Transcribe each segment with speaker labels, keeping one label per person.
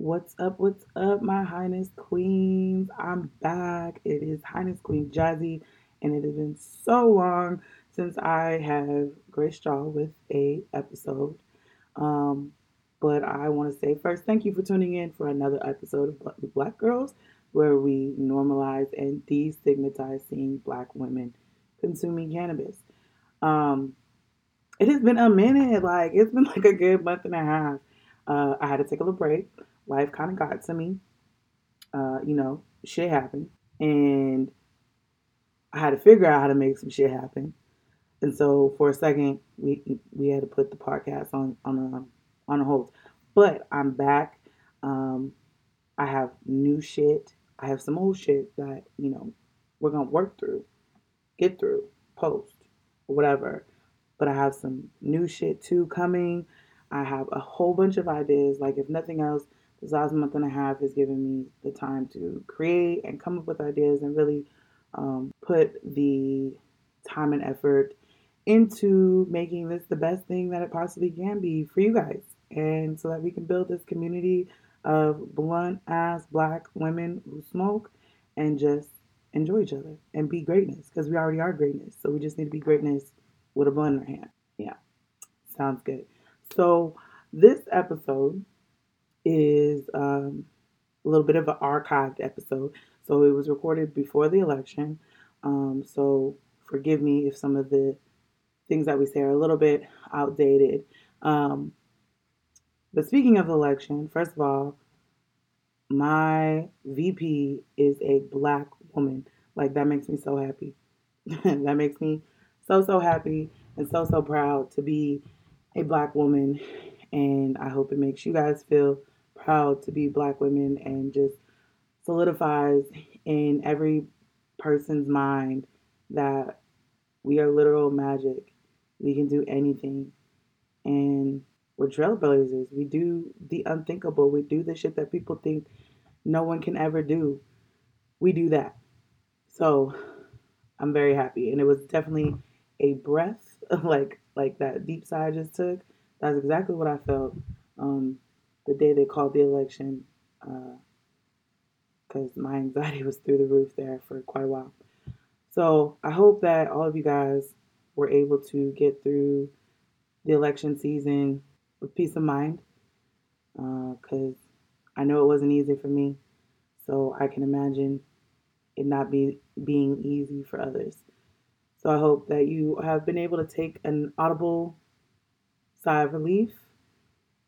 Speaker 1: What's up? What's up, my Highness Queens? I'm back. It is Highness Queen Jazzy, and it has been so long since I have graced y'all with a episode. Um, but I want to say first, thank you for tuning in for another episode of Black Girls, where we normalize and destigmatize seeing Black women consuming cannabis. Um, it has been a minute. Like it's been like a good month and a half. Uh, I had to take a little break. Life kind of got to me. Uh, you know, shit happened, and I had to figure out how to make some shit happen. And so for a second, we we had to put the podcast on on a on a hold. But I'm back. Um, I have new shit. I have some old shit that you know we're gonna work through, get through, post, whatever but I have some new shit too coming. I have a whole bunch of ideas. Like, if nothing else, this last month and a half has given me the time to create and come up with ideas and really um, put the time and effort into making this the best thing that it possibly can be for you guys. And so that we can build this community of blunt ass black women who smoke and just enjoy each other and be greatness because we already are greatness. So we just need to be greatness with a blunt in her hand. Yeah, sounds good. So this episode is um, a little bit of an archived episode. So it was recorded before the election. Um, so forgive me if some of the things that we say are a little bit outdated. Um, but speaking of election, first of all, my VP is a black woman. Like that makes me so happy. that makes me so, so happy and so, so proud to be a black woman. And I hope it makes you guys feel proud to be black women and just solidifies in every person's mind that we are literal magic. We can do anything. And we're trailblazers. We do the unthinkable. We do the shit that people think no one can ever do. We do that. So I'm very happy. And it was definitely a breath, like like that deep sigh I just took. That's exactly what I felt um, the day they called the election, because uh, my anxiety was through the roof there for quite a while. So I hope that all of you guys were able to get through the election season with peace of mind, because uh, I know it wasn't easy for me. So I can imagine it not be being easy for others. So I hope that you have been able to take an audible sigh of relief.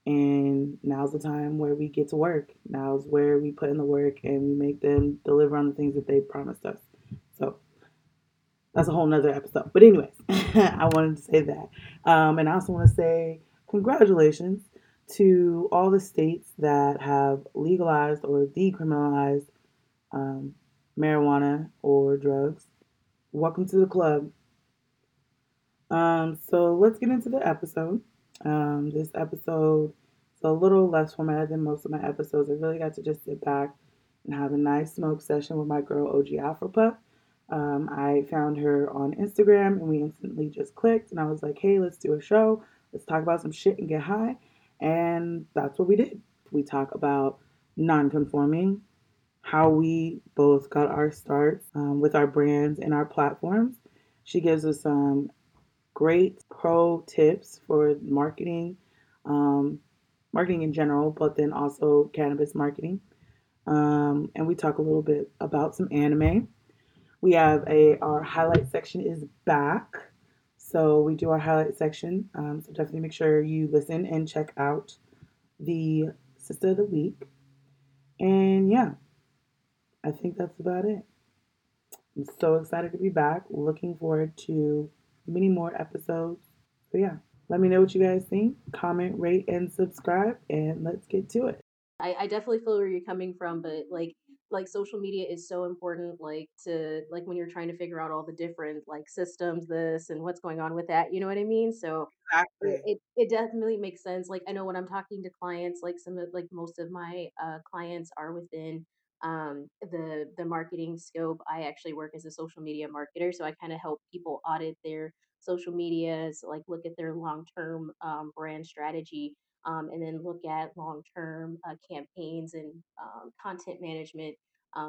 Speaker 1: And now's the time where we get to work. Now's where we put in the work and we make them deliver on the things that they promised us. So that's a whole nother episode. But anyways, I wanted to say that. Um, and I also want to say congratulations to all the states that have legalized or decriminalized um, marijuana or drugs welcome to the club. Um, so let's get into the episode. Um, this episode is a little less formatted than most of my episodes. I really got to just sit back and have a nice smoke session with my girl OG Afropuff. Um, I found her on Instagram and we instantly just clicked and I was like, hey, let's do a show. Let's talk about some shit and get high. And that's what we did. We talk about non-conforming, how we both got our starts um, with our brands and our platforms. She gives us some great pro tips for marketing, um, marketing in general, but then also cannabis marketing. Um, and we talk a little bit about some anime. We have a our highlight section is back, so we do our highlight section. Um, so definitely make sure you listen and check out the sister of the week. And yeah, I think that's about it. I'm so excited to be back. Looking forward to many more episodes. So, yeah, let me know what you guys think. Comment, rate, and subscribe, and let's get to it.
Speaker 2: I, I definitely feel where you're coming from, but like, like social media is so important like to like when you're trying to figure out all the different like systems this and what's going on with that you know what i mean so
Speaker 1: exactly.
Speaker 2: it, it, it definitely makes sense like i know when i'm talking to clients like some of like most of my uh, clients are within um, the the marketing scope. I actually work as a social media marketer, so I kind of help people audit their social medias, like look at their long term um, brand strategy. um, and then look at long term uh, campaigns and um, content management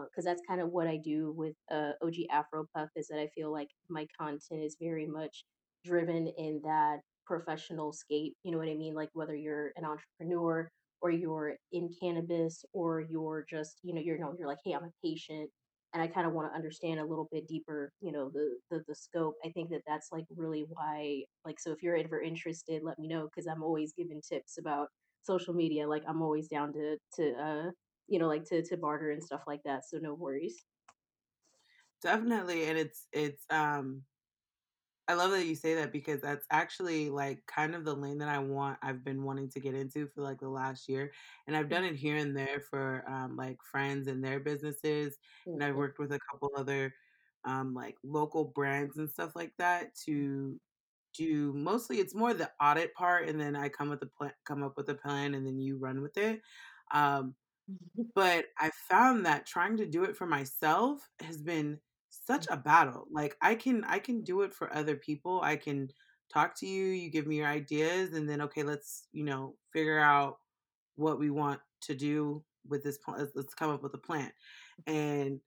Speaker 2: because that's kind of what I do with uh, OG Afro Puff is that I feel like my content is very much driven in that professional scape. You know what I mean? Like whether you're an entrepreneur or you're in cannabis or you're just, you know, you're, you know, you're like, hey, I'm a patient and I kind of want to understand a little bit deeper, you know, the, the the scope. I think that that's like really why, like, so if you're ever interested, let me know because I'm always giving tips about social media. Like, I'm always down to to uh, you know, like to to barter and stuff like that. So no worries.
Speaker 1: Definitely, and it's it's um I love that you say that because that's actually like kind of the lane that I want I've been wanting to get into for like the last year. And I've done it here and there for um like friends and their businesses. And I've
Speaker 2: Mhm,
Speaker 1: worked with a couple other um like local brands and stuff like that to do mostly it's more the audit part and then I come with the plan come up with a plan and then you run with it. Um but I found that trying to do it for myself has been such a battle. Like I can I can do it for other people. I can talk to you, you give me your ideas and then okay, let's, you know, figure out what we want to do with this plan. Let's, come up with a plan and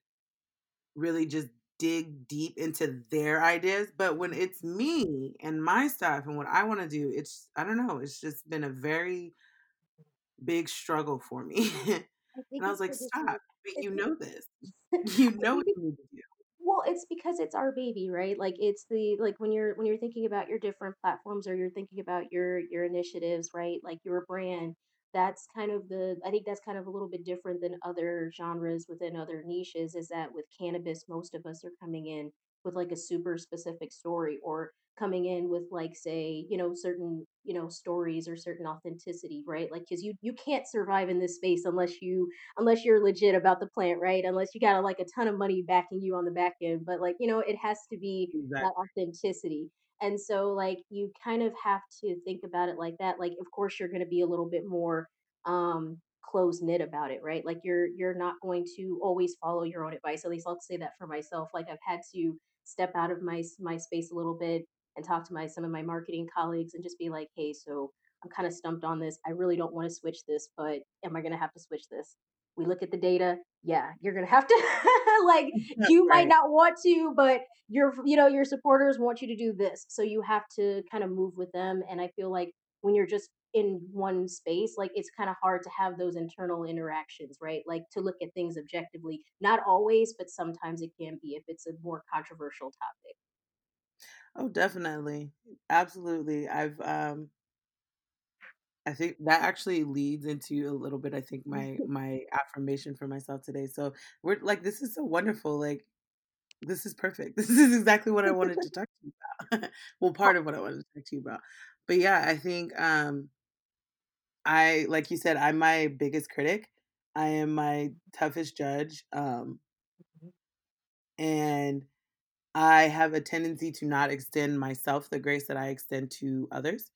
Speaker 1: really just dig deep into their ideas. But when it's me and my stuff and what I want to do, it's I don't know, it's just been a very big struggle for me.
Speaker 2: I
Speaker 1: and I was like,
Speaker 2: because it's our
Speaker 1: stop, but you know this. You know what you need to do.
Speaker 2: Well, it's because it's our baby, right? Like it's the like when you're when you're thinking about your different platforms or you're thinking about your your initiatives, right? Like your brand, that's kind of the I think that's kind of a little bit different than other genres within other niches is that with cannabis most of us are coming in with like a super specific story or coming in with like say, you know, certain, you know, stories or certain authenticity, right? Like cuz you you can't survive in this space unless you unless you're legit about the plant, right? Unless you got like a ton of money backing you on the back end. But like, you know, it has to be that authenticity. And so like you kind of have to think about it like that. Like of course you're gonna be a little bit more um close knit about it, right? Like you're you're not going to always follow your own advice. At least I'll say that for myself. Like I've had to step out of my my space a little bit and talk to my some of my marketing colleagues and just be like, hey, so I'm kind of stumped on this. I really don't want to switch this, but am I going to have to switch this? we look at the data. Yeah you're gonna have to like you might not want to but your you know your supporters want you to do this. So you have to kind of move with them and i feel like when you're just in one space like it's kind of hard to have those internal interactions right? Like to look at things objectively. Not always but sometimes it can be if it's a more controversial topic
Speaker 1: Oh, definitely. Absolutely. I've um I think that actually leads into a little bit I think my my affirmation for myself today. So we're like this is so wonderful. Like this is perfect. This is exactly what I wanted to talk to you about. well, part of what I wanted to talk to you about. But yeah, I think um I like you said, I'm my biggest critic. I am my toughest judge. Um and I have a tendency to not extend myself the grace that I extend to others.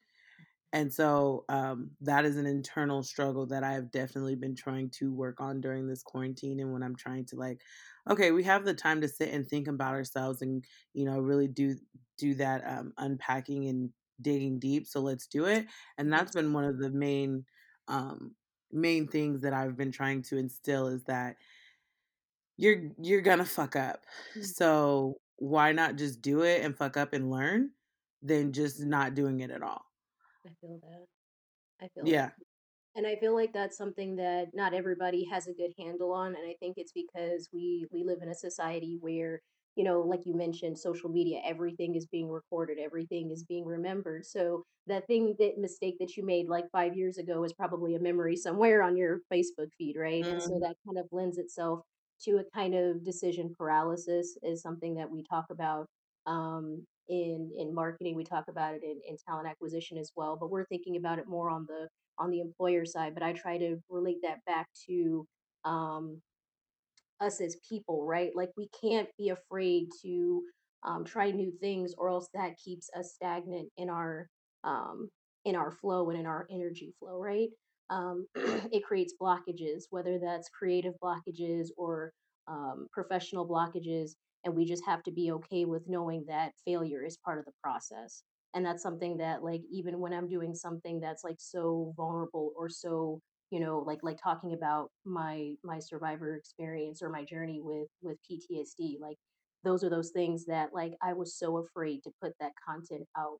Speaker 1: And so um, that is an internal struggle that I have definitely been trying to work on during this quarantine. And when I'm trying to like, okay, we have the time to sit and think about ourselves and you know really do do that um, unpacking and digging deep. So let's do it. And that's been one of the main um, main things that I've been trying to instill is that you're you're gonna fuck up. So why not just do it and fuck up and learn than just not doing it at all?
Speaker 2: i feel that i feel that
Speaker 1: Yeah.
Speaker 2: And I feel like that's something that not everybody has a good handle on, and I think it's because we we live in a society where, you know, like you mentioned, social media, everything is being recorded, everything is being remembered. So that thing that mistake that you made like 5 years ago is probably a memory somewhere on your Facebook feed, right? And so
Speaker 1: Mhm.
Speaker 2: that kind of lends itself to a kind of decision paralysis is something that we talk about um in in marketing we talk about it in, in talent acquisition as well but we're thinking about it more on the on the employer side, but I try to relate that back to um, us as people, right? Like we can't be afraid to um, try new things, or else that keeps us stagnant in our um, in our flow and in our energy flow, right? Um, it creates blockages, whether that's creative blockages or um, professional blockages, and we just have to be okay with knowing that failure is part of the process. and that's something that like even when i'm doing something that's like so vulnerable or so you know like like talking about my my survivor experience or my journey with with ptsd like those are those things that like i was so afraid to put that content out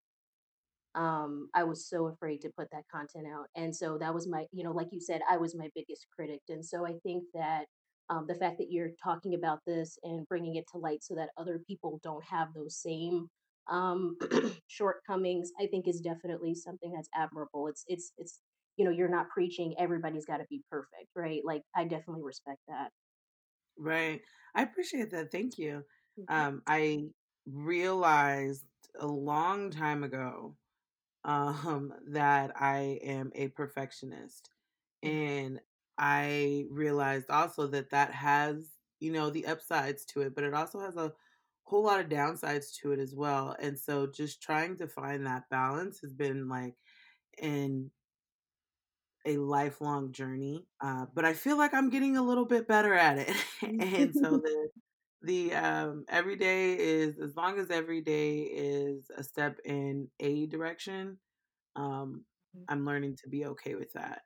Speaker 2: um i was so afraid to put that content out and so that was my you know like you said i was my biggest critic and so i think that um, the fact that you're talking about this and bringing it to light so that other people don't have those same um shortcomings i think is definitely something that's admirable it's it's it's you know you're not preaching everybody's got to be perfect right like i definitely respect that
Speaker 1: Right. I appreciate that. Thank you.
Speaker 2: Mhm.
Speaker 1: Um, I realized a long time ago um, that I am a perfectionist.
Speaker 2: Mhm.
Speaker 1: And I realized also that that has, you know, the upsides to it, but it also has a whole lot of downsides to it as well. And so just trying to find that balance has been like in a lifelong journey. Uh, but I feel like I'm getting a little bit better at it. and so the the um every day is as long as every day is a step in a direction um, I'm learning to be okay with that.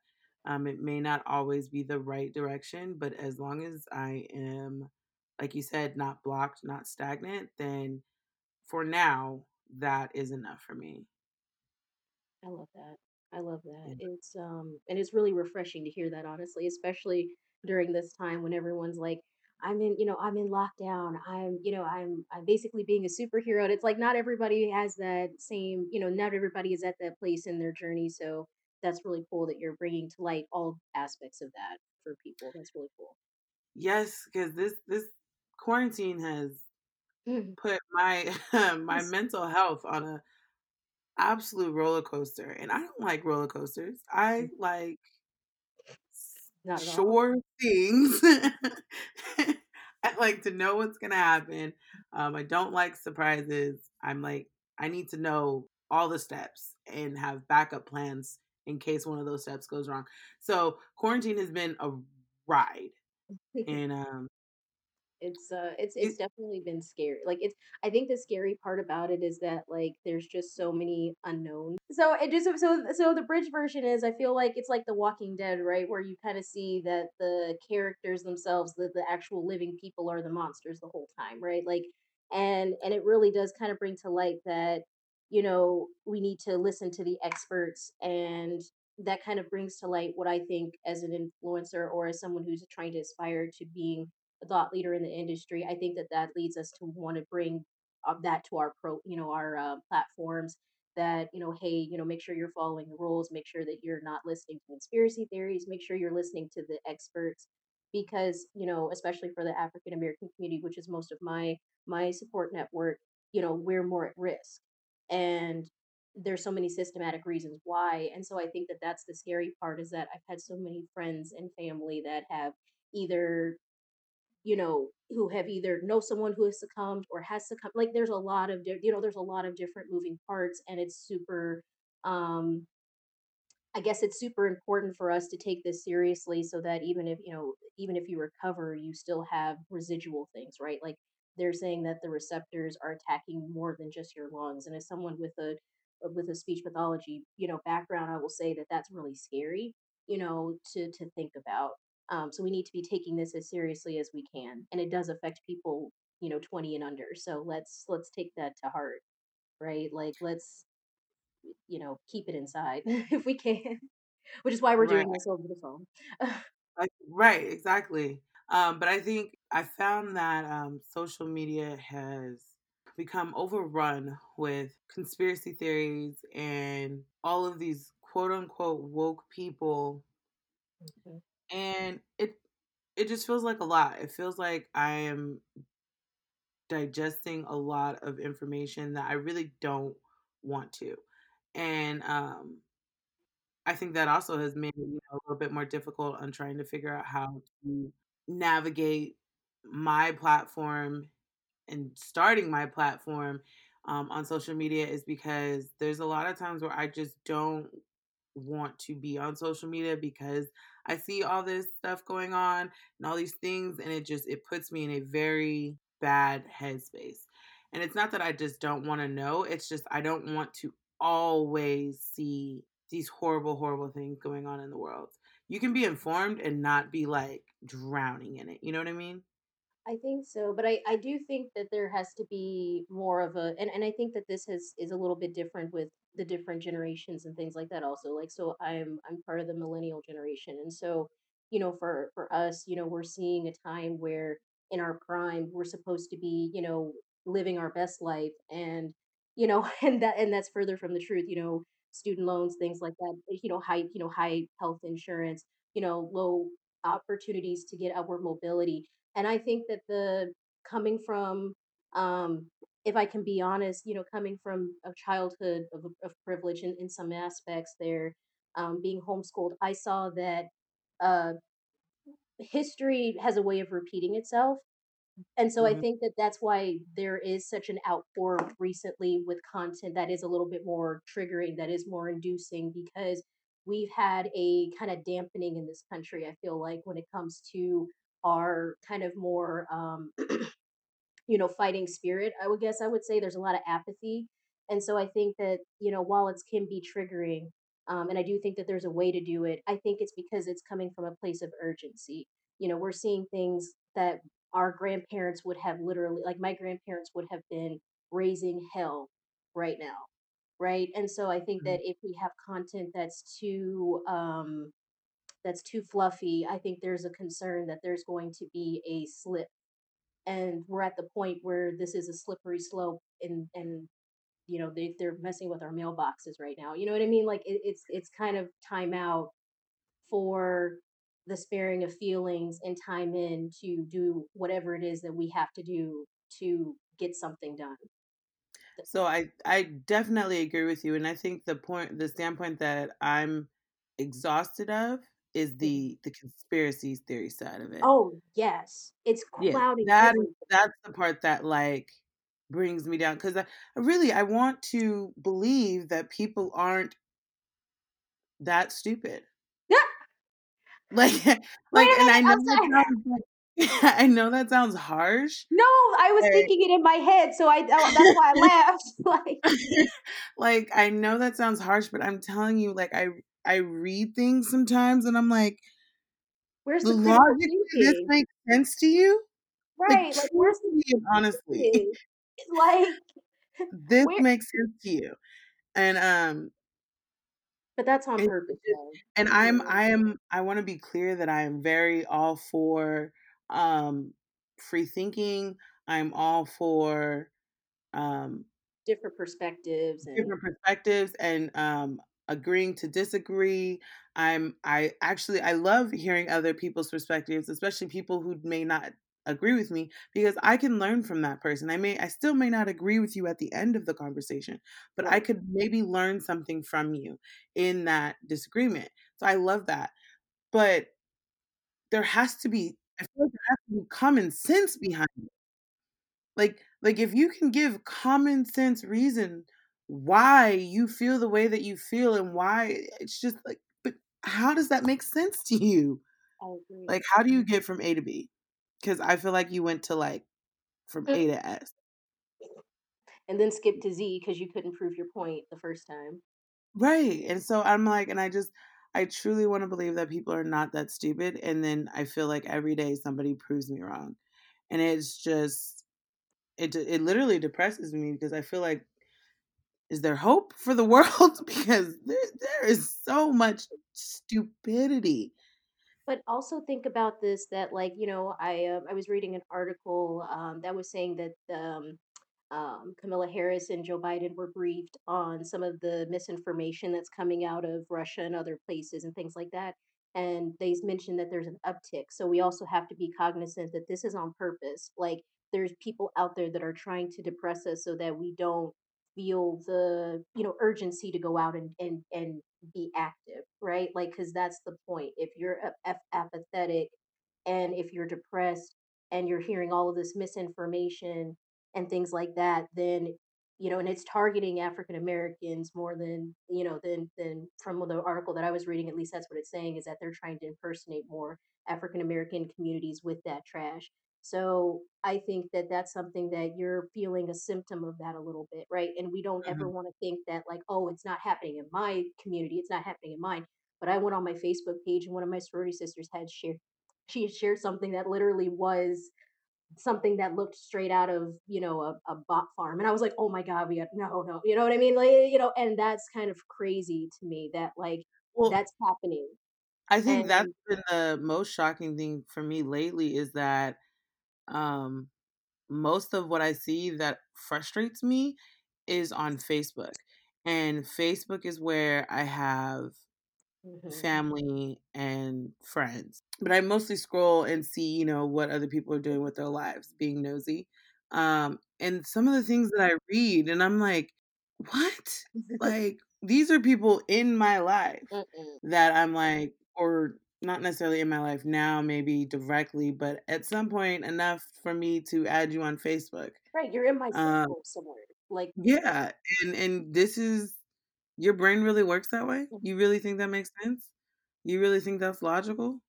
Speaker 1: Um, it may not always be the right direction, but as long as I am, like you said, not blocked, not stagnant, then for now, that is enough for me.
Speaker 2: I love that. I love that.
Speaker 1: Yeah.
Speaker 2: It's um and it's really refreshing to hear that honestly, especially during this time when everyone's like I'm in, you know, I'm in lockdown. I'm, you know, I'm I'm basically being a superhero. And it's like not everybody has that same, you know, not everybody is at that place in their journey. So that's really cool that you're bringing to light all aspects of that for people. That's really cool.
Speaker 1: Yes, because this this quarantine has
Speaker 2: Mhm.
Speaker 1: put my my mental health on a absolute roller coaster, and I don't like roller coasters. I like
Speaker 2: Not
Speaker 1: sure things. I like to know what's gonna happen. Um, I don't like surprises. I'm like, I need to know all the steps and have backup plans in case one of those steps goes wrong. So quarantine has been a ride, and um,
Speaker 2: It's, uh, it's it's
Speaker 1: it,
Speaker 2: definitely been scary. Like, it's I think the scary part about it is that, like, there's just so many unknowns. So, it just so so the bridge version is I feel like it's like The Walking Dead, right? Where you kinda see that the characters themselves, the the actual living people are the monsters the whole time, right? Like, and and it really does kind of bring to light that, you know, we need to listen to the experts, and that kind of brings to light what I think as an influencer or as someone who's trying to aspire to being thought leader in the industry. I think that that leads us to want to bring uh, that to our pro, you know, our uh, platforms. That you know, hey, you know, make sure you're following the rules. Make sure that you're not listening to conspiracy theories. Make sure you're listening to the experts, because you know, especially for the African American community, which is most of my my support network, you know, we're more at risk, and there's so many systematic reasons why. And so I think that that's the scary part is that I've had so many friends and family that have either you know, who have either know someone who has succumbed or has succumbed. Like there's a lot of you know, there's a lot of different moving parts and it's super um I guess it's super important for us to take this seriously so that even if, you know, even if you recover, you still have residual things, right? Like they're saying that the receptors are attacking more than just your lungs. And as someone with a with a speech pathology, you know, background, I will say that that's really scary, you know, to to think about. Um, so we need to be taking this as seriously as we can, and it does affect people, you know, 20 and under. So let's let's take that to heart, right? Like let's you know keep it inside if we can which is why we're
Speaker 1: right,
Speaker 2: doing this over the phone.
Speaker 1: right, exactly. Um, but I think I found that um, social media has become overrun with conspiracy theories and all of these quote unquote woke people
Speaker 2: Mhm,
Speaker 1: and it it just feels like a lot. It feels like I am digesting a lot of information that I really don't want to. And um I think that also has made know, a little bit more difficult on trying to figure out how to navigate my platform and starting my platform um, on social media is because there's a lot of times where I just don't want to be on social media because I see all this stuff going on and all these things and it just it puts me in a very bad headspace. And it's not that I just don't want to know, it's just I don't want to always see these horrible, horrible things going on in the world. You can be informed and not be like drowning in it. You know what I mean?
Speaker 2: I think so, but I, I do think that there has to be more of a and, and I think that this has is a little bit different with the different generations and things like that also. Like so I'm I'm part of the millennial generation and so, you know, for for us, you know, we're seeing a time where in our prime we're supposed to be, you know, living our best life and you know, and that and that's further from the truth, you know, student loans, things like that, you know, high, you know, high health insurance, you know, low opportunities to get upward mobility and I think that the coming from, um, if I can be honest, you know, coming from a childhood of, of privilege in, in some aspects there, um, being homeschooled, I saw that uh, history has a way of repeating itself. And so I
Speaker 1: Mhm.
Speaker 2: think that that's why there is such an outpour recently with content that is a little bit more triggering, that is more inducing, because we've had a kind of dampening in this country, I feel like, when it comes to our kind of more um, you know, fighting spirit, I would guess I would say there's a lot of apathy. And so I think that, you know, while it can be triggering, um, and I do think that there's a way to do it, I think it's because it's coming from a place of urgency. You know, we're seeing things that our grandparents would have literally, like my grandparents would have been raising hell right now. Right. And so I think
Speaker 1: Mhm.
Speaker 2: that if we have content that's too, um, that's too fluffy, I think there's a concern that there's going to be a slip and we're at the point where this is a slippery slope and and you know they, they're messing with our mailboxes right now you know what i mean? Like it, it's it's kind of time out for the sparing of feelings and time in to do whatever it is that we have to do to get something done.
Speaker 1: So I I definitely agree with you, and I think the point, the standpoint that I'm exhausted of is the the conspiracy theory side of it.
Speaker 2: oh yes it's
Speaker 1: Yeah,
Speaker 2: clouding
Speaker 1: that that's the part that like brings me down because I, I really I want to believe that people aren't that stupid.
Speaker 2: Yeah.
Speaker 1: Like
Speaker 2: like,
Speaker 1: and I know that sounds like I know that sounds harsh,
Speaker 2: no i was
Speaker 1: but
Speaker 2: thinking it in my head so i oh, that's why i laughed like
Speaker 1: like I know that sounds harsh, but I'm telling you, like I I read things sometimes and I'm like,
Speaker 2: where's
Speaker 1: the
Speaker 2: the
Speaker 1: logic this makes sense to you?
Speaker 2: Right like where's the
Speaker 1: honestly,
Speaker 2: like
Speaker 1: this
Speaker 2: where
Speaker 1: makes sense to you. And um
Speaker 2: But that's on purpose though.
Speaker 1: and I'm I am I want to be clear that I am very all for um free thinking. I'm all for um
Speaker 2: different perspectives and
Speaker 1: different perspectives and um agreeing to disagree. I'm i actually i love hearing other people's perspectives especially people who may not agree with me because i can learn from that person. I may i still may not agree with you at the end of the conversation but i could maybe learn something from you in that disagreement. So i love that. But there has to be i feel like there has to be common sense behind it. like like if you can give common sense reason why you feel the way that you feel and why it's just like but how does that make sense to you? Like how do you get from A to B? Cuz I feel like you went to like from
Speaker 2: Mm.
Speaker 1: A to S.
Speaker 2: And then skip to Z because you couldn't prove your point the first time.
Speaker 1: Right. And so I'm like and I just I truly want to believe that people are not that stupid and then I feel like every day somebody proves me wrong. And it's just it it literally depresses me because I feel like is there hope for the world? because there, there is so much stupidity.
Speaker 2: But also think about this that like you know I uh, I was reading an article um, that was saying that um, um, Kamala Harris and Joe Biden were briefed on some of the misinformation that's coming out of Russia and other places and things like that. And they mentioned that there's an uptick. So we also have to be cognizant that this is on purpose. Like there's people out there that are trying to depress us so that we don't feel the you know urgency to go out and and and be active right like because that's the point if you're apathetic and if you're depressed and you're hearing all of this misinformation and things like that, then you know, and it's targeting African Americans more than you know than than from the article that I was reading. At least that's what it's saying is that they're trying to impersonate more African American communities with that trash. So I think that that's something that you're feeling a symptom of that a little bit, right? And we don't ever
Speaker 1: Mhm.
Speaker 2: want to think that like, oh, it's not happening in my community, it's not happening in mine. But I went on my Facebook page and one of my sorority sisters had shared she had shared something that literally was something that looked straight out of, you know, a, a bot farm. And I was like, oh my God, we got no, no, you know what I mean? Like, you know, and that's kind of crazy to me that like
Speaker 1: Well,
Speaker 2: that's happening.
Speaker 1: I think that's
Speaker 2: And
Speaker 1: been the most shocking thing for me lately is that um, most of what I see that frustrates me is on Facebook. And Facebook is where I have
Speaker 2: mhm,
Speaker 1: family and friends. But I mostly scroll and see, you know, what other people are doing with their lives, being nosy. Um, and some of the things that I read, and I'm like, what? Like, these are people in my life
Speaker 2: mm-mm.
Speaker 1: that I'm like, or not necessarily in my life now, maybe directly, but at some point enough for me to add you on Facebook.
Speaker 2: right, you're in my
Speaker 1: Um,
Speaker 2: circle somewhere. Like
Speaker 1: yeah, and and this is your brain really works that way?
Speaker 2: mhm.
Speaker 1: You really think that makes sense? You really think that's logical?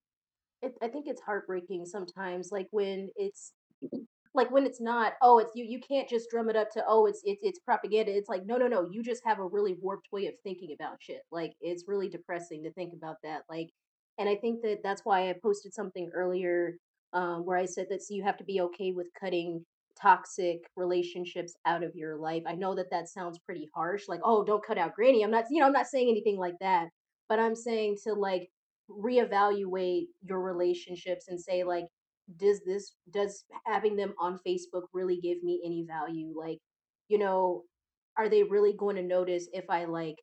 Speaker 2: it, I think it's heartbreaking sometimes, like when it's like when it's not oh it's you you can't just drum it up to oh it's it's it's propaganda it's like no no no you just have a really warped way of thinking about shit like it's really depressing to think about that like and i think that that's why i posted something earlier um, where i said that so you have to be okay with cutting toxic relationships out of your life i know that that sounds pretty harsh like oh don't cut out granny i'm not you know i'm not saying anything like that but i'm saying to like reevaluate your relationships and say like does this does having them on Facebook really give me any value? Like, you know, are they really going to notice if I like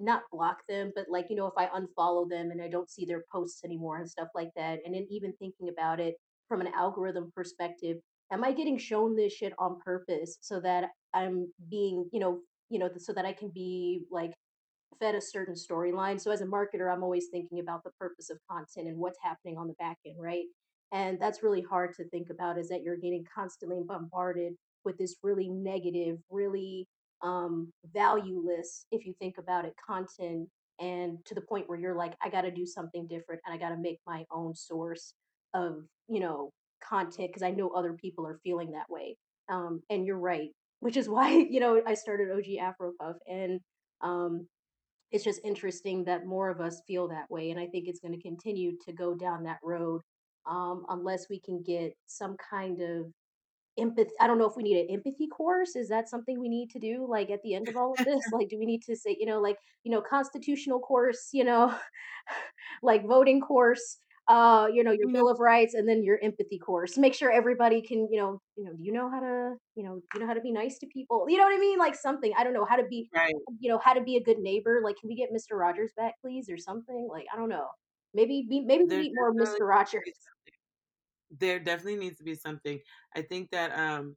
Speaker 2: not block them, but like, you know, if I unfollow them and I don't see their posts anymore and stuff like that. And then even thinking about it from an algorithm perspective, am I getting shown this shit on purpose so that I'm being, you know, you know, so that I can be like fed a certain storyline. So as a marketer, I'm always thinking about the purpose of content and what's happening on the back end, right? And that's really hard to think about is that you're getting constantly bombarded with this really negative, really um, valueless, if you think about it, content. And to the point where you're like, I got to do something different and I got to make my own source of, you know, content because I know other people are feeling that way. Um, and you're right, which is why, you know, I started OG Afro Puff. And um, it's just interesting that more of us feel that way, and I think it's gonna continue to go down that road, um, unless we can get some kind of empathy I don't know if we need an empathy course, is that something we need to do, like, at the end of all of this? Like, do we need to say, you know, like, you know, constitutional course, you know, like voting course, uh, you know, your Bill of Rights, and then your empathy course. Make sure everybody can, you know, you know, do you know how to, you know, you know how to be nice to people? You know what I mean? Like something. I don't know how to be,
Speaker 1: right.
Speaker 2: you know, how to be a good neighbor. Like, can we get Mr. Rogers back, please, or something? Like, I don't know. Maybe maybe we need more Mr. Rogers.
Speaker 1: There definitely needs to be something. I think that, um,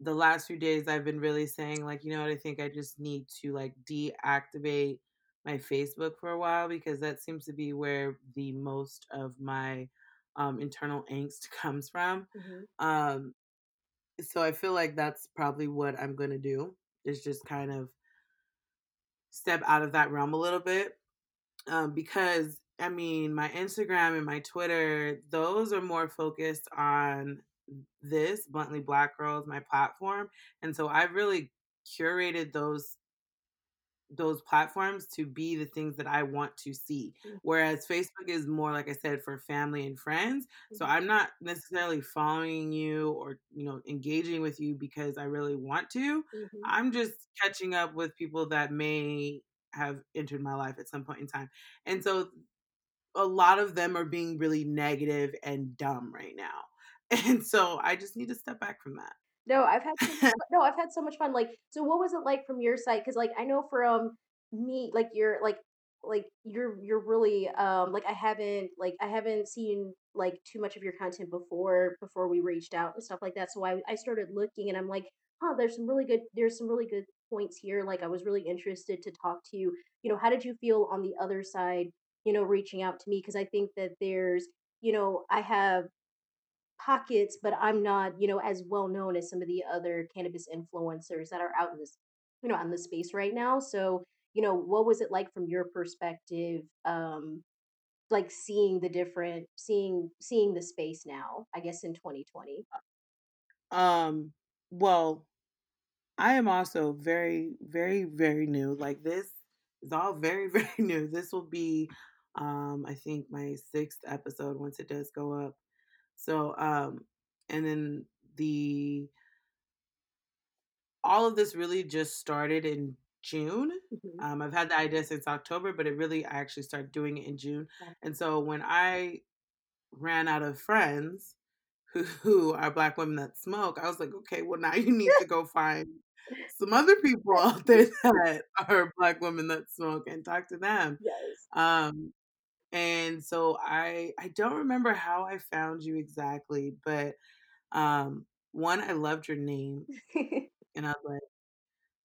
Speaker 1: the last few days I've been really saying, like, you know what, I think I just need to, like, deactivate my Facebook for a while because that seems to be where the most of my, um, internal angst comes from.
Speaker 2: hmm
Speaker 1: Um, so I feel like that's probably what I'm gonna do, is just kind of step out of that realm a little bit. um, because I mean, my Instagram and my Twitter, those are more focused on this bluntly black girls, my platform, and so I've really curated those those platforms to be the things that I want to see. Whereas Facebook is more, like I said, for family and friends. So
Speaker 2: hmm
Speaker 1: I'm not necessarily following you or, you know, engaging with you because I really want to.
Speaker 2: hmm
Speaker 1: I'm just catching up with people that may have entered my life at some point in time. And so a lot of them are being really negative and dumb right now. And so I just need to step back from that.
Speaker 2: No, I've had so much no, I've had so much fun, like so what was it like from your side? Because like, I know from me, like, you're like like, you're you're really, um like, I haven't like, I haven't seen, like, too much of your content before before we reached out and stuff like that, so I I started looking and I'm like, "Huh, there's some really good there's some really good points here," like, I was really interested to talk to you. You know, how did you feel on the other side, you know, reaching out to me? Because I think that there's you know, I have pockets, but I'm not, you know, as well known as some of the other cannabis influencers that are out in this, you know, on the space right now. So, you know, what was it like from your perspective? Um, like seeing the different seeing seeing the space now, I guess in 2020?
Speaker 1: Um, well, I am also very, very, very new. Like this is all very, very new. This will be, um, I think my sixth episode once it does go up. So, um, and then the all of this really just started in June.
Speaker 2: Mhm.
Speaker 1: Um, I've had the idea since October, but it really I actually started doing it in June. And so when I ran out of friends who, who are black women that smoke, I was like, okay, well now you need to go find some other people out there that are black women that smoke and talk to them.
Speaker 2: Yes.
Speaker 1: Um, and so I I don't remember how I found you exactly, but um, one I loved your name, and I was like,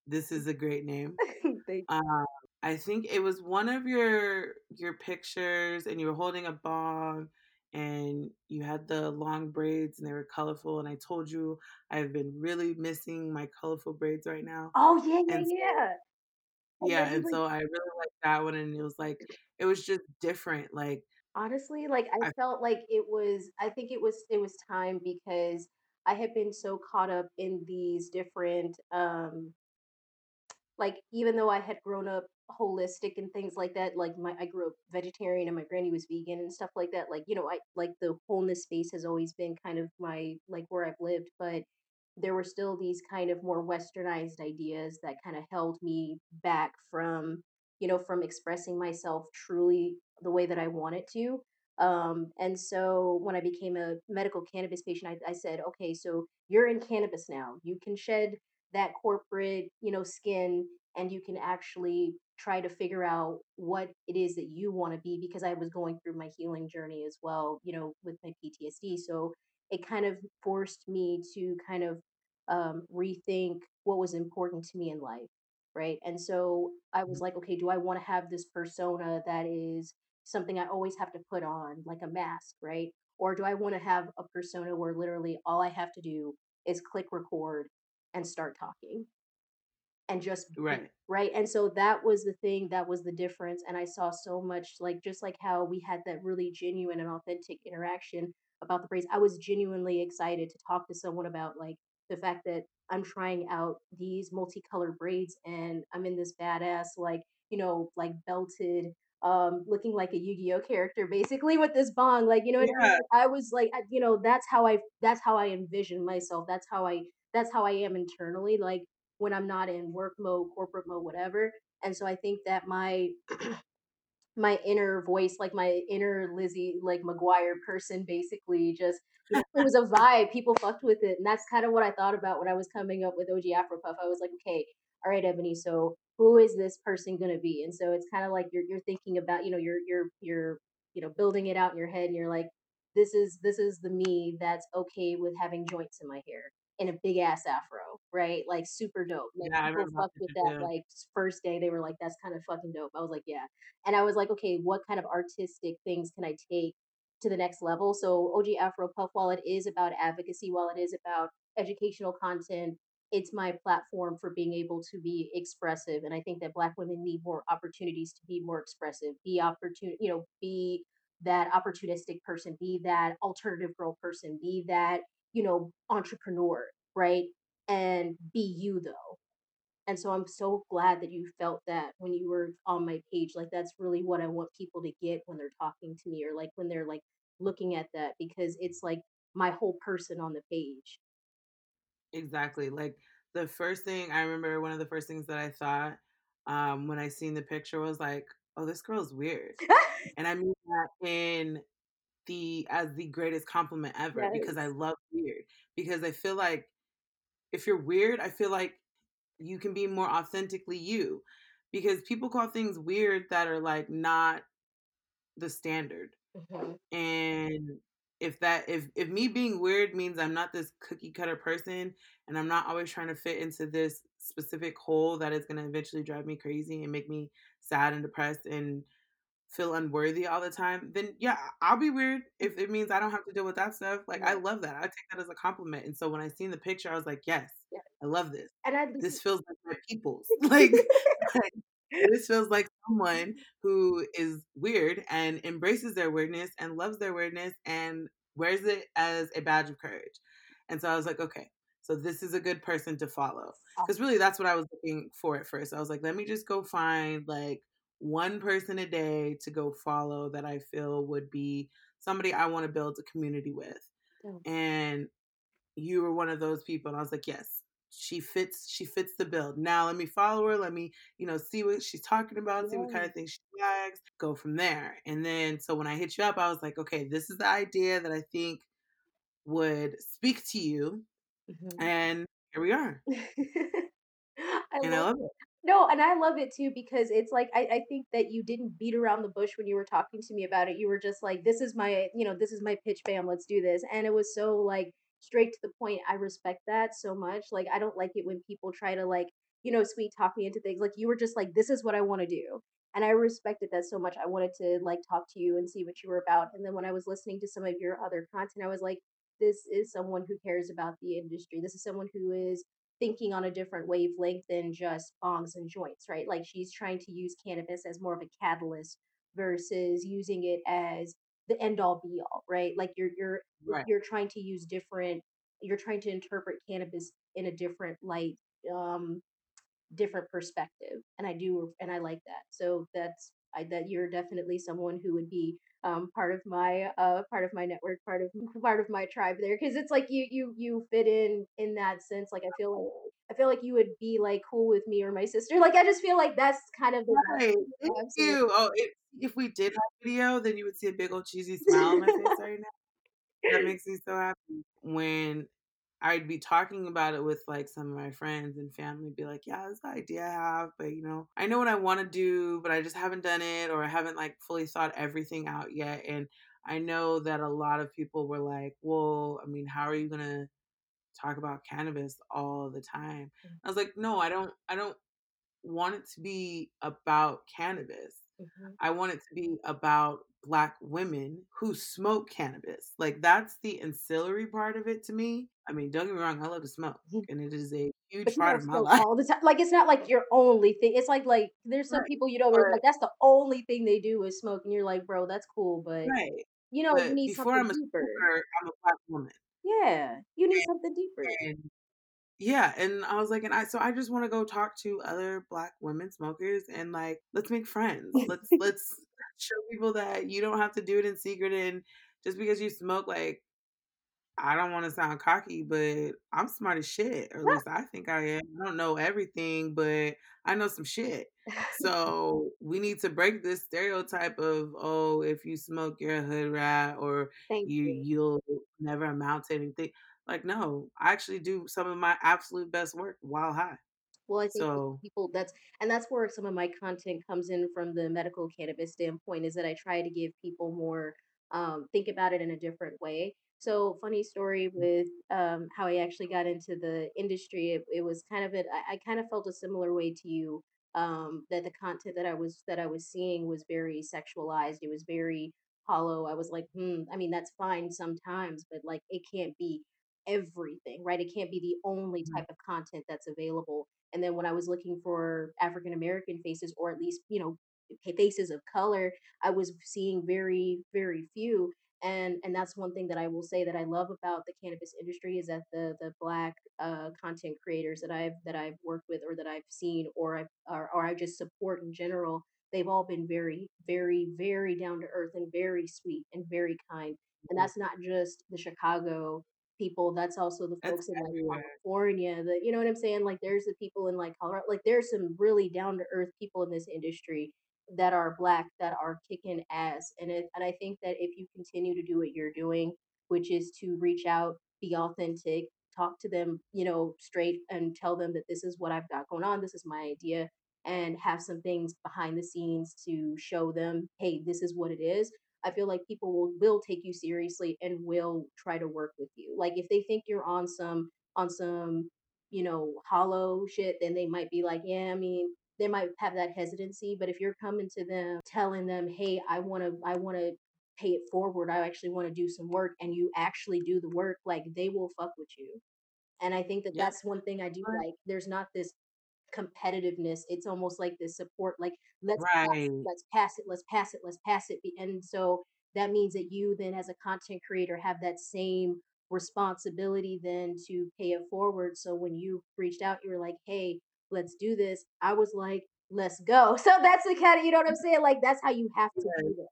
Speaker 1: this is a great name.
Speaker 2: Thank
Speaker 1: Um, I think it was one of your your pictures, and you were holding a bong, and you had the long braids, and they were colorful. And I told you I've been really missing my colorful braids right now,
Speaker 2: Oh, yeah, yeah,
Speaker 1: and so
Speaker 2: yeah.
Speaker 1: Yeah, and so I really liked that one, and it was like it was just different. Like
Speaker 2: honestly, like I
Speaker 1: I
Speaker 2: felt like it was I think it was it was time because I had been so caught up in these different um like even though I had grown up holistic and things like that, like my I grew up vegetarian and my granny was vegan and stuff like that. Like, you know, I like the wholeness space has always been kind of my like where I've lived, but there were still these kind of more westernized ideas that kind of held me back from, you know, from expressing myself truly the way that I wanted to. Um, and so when I became a medical cannabis patient, I, I said, okay, so you're in cannabis now. You can shed that corporate, you know, skin and you can actually try to figure out what it is that you want to be because I was going through my healing journey as well, you know, with my PTSD. So it kind of forced me to kind of um, rethink what was important to me in life. Right. And so I was mm-hmm. like, okay, do I want to have this persona that is something I always have to put on, like a mask, right? Or do I want to have a persona where literally all I have to do is click record and start talking? and just be,
Speaker 1: right,
Speaker 2: right? And so that was the thing, that was the difference. And I saw so much like just like how we had that really genuine and authentic interaction about the braids. I was genuinely excited to talk to someone about like the fact that I'm trying out these multicolored braids and I'm in this badass like, you know, like belted um looking like a Yu-Gi-Oh character basically with this bong like you know what I mean
Speaker 1: yeah,
Speaker 2: I was like you know that's how I that's how I envision myself that's how I that's how I am internally like when I'm not in work mode, corporate mode, whatever. And so I think that my my inner voice, like my inner Lizzie, like McGuire person, basically just you know, it was a vibe. People fucked with it, and that's kind of what I thought about when I was coming up with OG Afro Puff. I was like, okay, all right, Ebony. So who is this person gonna be? And so it's kind of like you're you're thinking about, you know, you're you're you're you know building it out in your head, and you're like, this is this is the me that's okay with having joints in my hair and a big ass afro, right? Like super dope. Like
Speaker 1: yeah.
Speaker 2: People fucked with that like first day. They were like, that's kind of fucking dope. I was like, yeah. And I was like, okay, what kind of artistic things can I take to the next level? So OG Afro Puff, while it is about advocacy, while it is about educational content, it's my platform for being able to be expressive. And I think that Black women need more opportunities to be more expressive, be opportune, you know, be that opportunistic person, be that alternative girl person, be that, you know, entrepreneur, right? And be you though and so I'm so glad that you felt that when you were on my page. Like that's really what I want people to get when they're talking to me or like when they're like looking at that because it's like my whole person on the page.
Speaker 1: Exactly. Like the first thing I remember, one of the first things that I thought um, when I seen the picture was like, "Oh, this girl's weird," and I mean that in the as the greatest compliment ever because I love weird because I feel like if you're weird, I feel like you can be more authentically you because people call things weird that are like not the standard.
Speaker 2: hmm
Speaker 1: And if that if if me being weird means I'm not this cookie cutter person and I'm not always trying to fit into this specific hole that is going to eventually drive me crazy and make me sad and depressed and feel unworthy all the time, then yeah, I'll be weird if it means I don't have to deal with that stuff. Like I love that. I take that as a compliment. And so when I seen the picture, I was like, yes,
Speaker 2: Yeah.
Speaker 1: I love this.
Speaker 2: And I
Speaker 1: This feels like my people's. like This feels like someone who is weird and embraces their weirdness and loves their weirdness and wears it as a badge of courage. And so I was like, okay, so this is a good person to follow. Because really, that's what I was looking for at first. I was like, let me just go find like one person a day to go follow that I feel would be somebody I want to build a community with.
Speaker 2: Oh,
Speaker 1: And you were one of those people. And I was like, yes, she fits she fits the bill. Now let me follow her. Let me, you know, see what she's talking about, see what kind of things she likes, go from there. And then so when I hit you up, I was like, okay, this is the idea that I think would speak to you.
Speaker 2: Mhm.
Speaker 1: And here we are.
Speaker 2: I
Speaker 1: And I
Speaker 2: love
Speaker 1: love
Speaker 2: it.
Speaker 1: it.
Speaker 2: No, and I love it too because it's like I, I think that you didn't beat around the bush when you were talking to me about it. You were just like, "This is my, you know, this is my pitch, bam, let's do this," and it was so like straight to the point. I respect that so much. Like, I don't like it when people try to like, you know, sweet talk me into things. Like, you were just like, "This is what I want to do," and I respected that so much. I wanted to like talk to you and see what you were about. And then when I was listening to some of your other content, I was like, "This is someone who cares about the industry. This is someone who is." Thinking on a different wavelength than just bongs and joints, right? Like she's trying to use cannabis as more of a catalyst versus using it as the end all be all, right? Like you're you're
Speaker 1: Right.
Speaker 2: you're trying to use different you're trying to interpret cannabis in a different light um different perspective and i do and i like that so that's I, that you're definitely someone who would be um, part of my uh, part of my network part of part of my tribe there because it's like you you you fit in in that sense like i feel like i feel like you would be like cool with me or my sister like i just feel like that's kind of the
Speaker 1: Right. Thank you. Oh, if if we did have video, then you would see a big old cheesy smile on my face right now. That makes me so happy. When I'd be talking about it with like some of my friends and family, be like, yeah, this the idea I have, but you know, I know what I want to do, but I just haven't done it or I haven't like fully thought everything out yet. And I know that a lot of people were like, well, I mean, how are you going to talk about cannabis all the time? I was like, no, I don't, I don't want it to be about cannabis.
Speaker 2: Mhm,
Speaker 1: I want it to be about black women who smoke cannabis. Like that's the ancillary part of it to me. I mean, don't get me wrong, I love to smoke
Speaker 2: mhm.
Speaker 1: and it is a huge part of my life.
Speaker 2: all the time like it's not like your only thing it's like like there's some
Speaker 1: Right.
Speaker 2: people you know it's like that's the only thing they do is smoke and you're like bro that's cool but
Speaker 1: right.
Speaker 2: you know you need
Speaker 1: before
Speaker 2: something
Speaker 1: I'm a
Speaker 2: deeper
Speaker 1: smoker, I'm a black woman.
Speaker 2: Yeah, you need something deeper.
Speaker 1: And yeah, and I was like, and I so I just want to go talk to other black women smokers and like let's make friends. Let's let's show people that you don't have to do it in secret and just because you smoke like I don't want to sound cocky, but I'm smart as shit, or at least I think I am. I don't know everything, but I know some shit. So we need to break this stereotype of oh, if you smoke, you're a hood rat, or
Speaker 2: Thank
Speaker 1: you
Speaker 2: you.
Speaker 1: you'll never amount to anything. Like no, I actually do some of my absolute best work while high.
Speaker 2: Well, I think
Speaker 1: So
Speaker 2: people that's and that's where some of my content comes in from the medical cannabis standpoint is that I try to give people more um, think about it in a different way. So, funny story with um, how I actually got into the industry. It, it was kind of it. I, I kind of felt a similar way to you. Um, that the content that I was that I was seeing was very sexualized. It was very hollow. I was like, hmm. I mean, that's fine sometimes, but like, it can't be everything, right? It can't be the only type of content that's available and then when I was looking for African American faces, or at least, you know, faces of color, I was seeing very, very few. And and that's one thing that I will say that I love about the cannabis industry is that the the black uh, content creators that I've that I've worked with or that I've seen or I or, or I just support in general, they've all been very, very, very down to earth and very sweet and very kind. And that's not just the Chicago people, that's also the
Speaker 1: that's
Speaker 2: folks in like
Speaker 1: everywhere.
Speaker 2: California, the you know what I'm saying? Like there's the people in like Colorado, like there's some really down to earth people in this industry that are black that are kicking ass. And it, and I think that if you continue to do what you're doing, which is to reach out, be authentic, talk to them, you know, straight and tell them that this is what I've got going on, this is my idea, and have some things behind the scenes to show them, hey, this is what it is. I feel like people will will take you seriously and will try to work with you. Like if they think you're on some on some, you know, hollow shit, then they might be like, yeah, I mean, they might have that hesitancy. But if you're coming to them telling them, hey, I wanna I wanna pay it forward, I actually want to do some work and you actually do the work, like they will fuck with you. And I think that
Speaker 1: Yep.
Speaker 2: that's one thing I do like. There's not this competitiveness. It's almost like this support, like let's pass,
Speaker 1: Right.
Speaker 2: let's pass it, let's pass it, let's pass it. And so that means that you then, as a content creator, have that same responsibility then to pay it forward. So when you reached out, you were like, hey, let's do this. I was like, let's go. So that's the kind of, you know what I'm saying? Like, that's how you have to do it.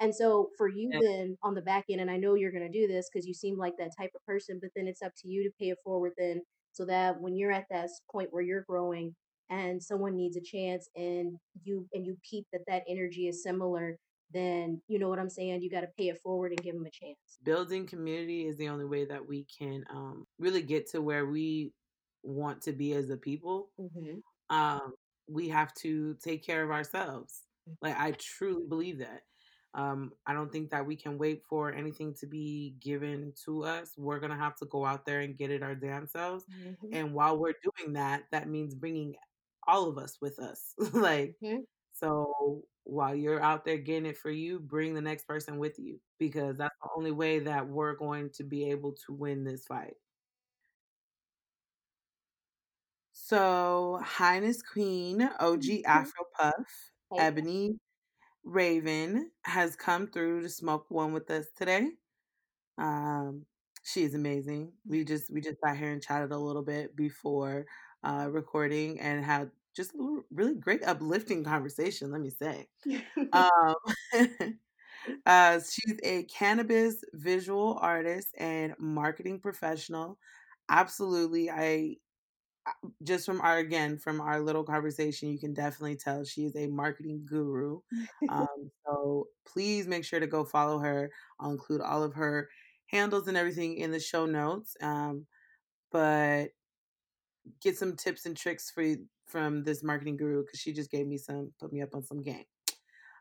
Speaker 2: And so for you
Speaker 1: And
Speaker 2: then on the back end, and I know you're going to do this because you seem like that type of person, but then it's up to you to pay it forward then so that when you're at that point where you're growing and someone needs a chance and you and you peep that that energy is similar, then you know what I'm saying? You got to pay it forward and give them a chance.
Speaker 1: building community is the only way that we can um, really get to where we want to be as a people.
Speaker 2: hmm
Speaker 1: Um, we have to take care of ourselves. Like I truly believe that. Um, I don't think that we can wait for anything to be given to us. We're gonna have to go out there and get it our damn selves.
Speaker 2: hmm
Speaker 1: And while we're doing that, that means bringing all of us with us. like
Speaker 2: hmm
Speaker 1: So while you're out there getting it for you, bring the next person with you because that's the only way that we're going to be able to win this fight. So, Highness Queen, OG Afro Puff,
Speaker 2: Hey,
Speaker 1: Ebony Raven has come through to smoke one with us today. Um, she is amazing. We just we just sat here and chatted a little bit before uh, recording and had just a really great uplifting conversation. Let me say. Um, Uh, she's a cannabis visual artist and marketing professional. Absolutely. I just from our again from our little conversation, you can definitely tell she is a marketing guru. Um, so please make sure to go follow her. I'll include all of her handles and everything in the show notes. Um, but get some tips and tricks for from this marketing guru because she just gave me some, put me up on some game.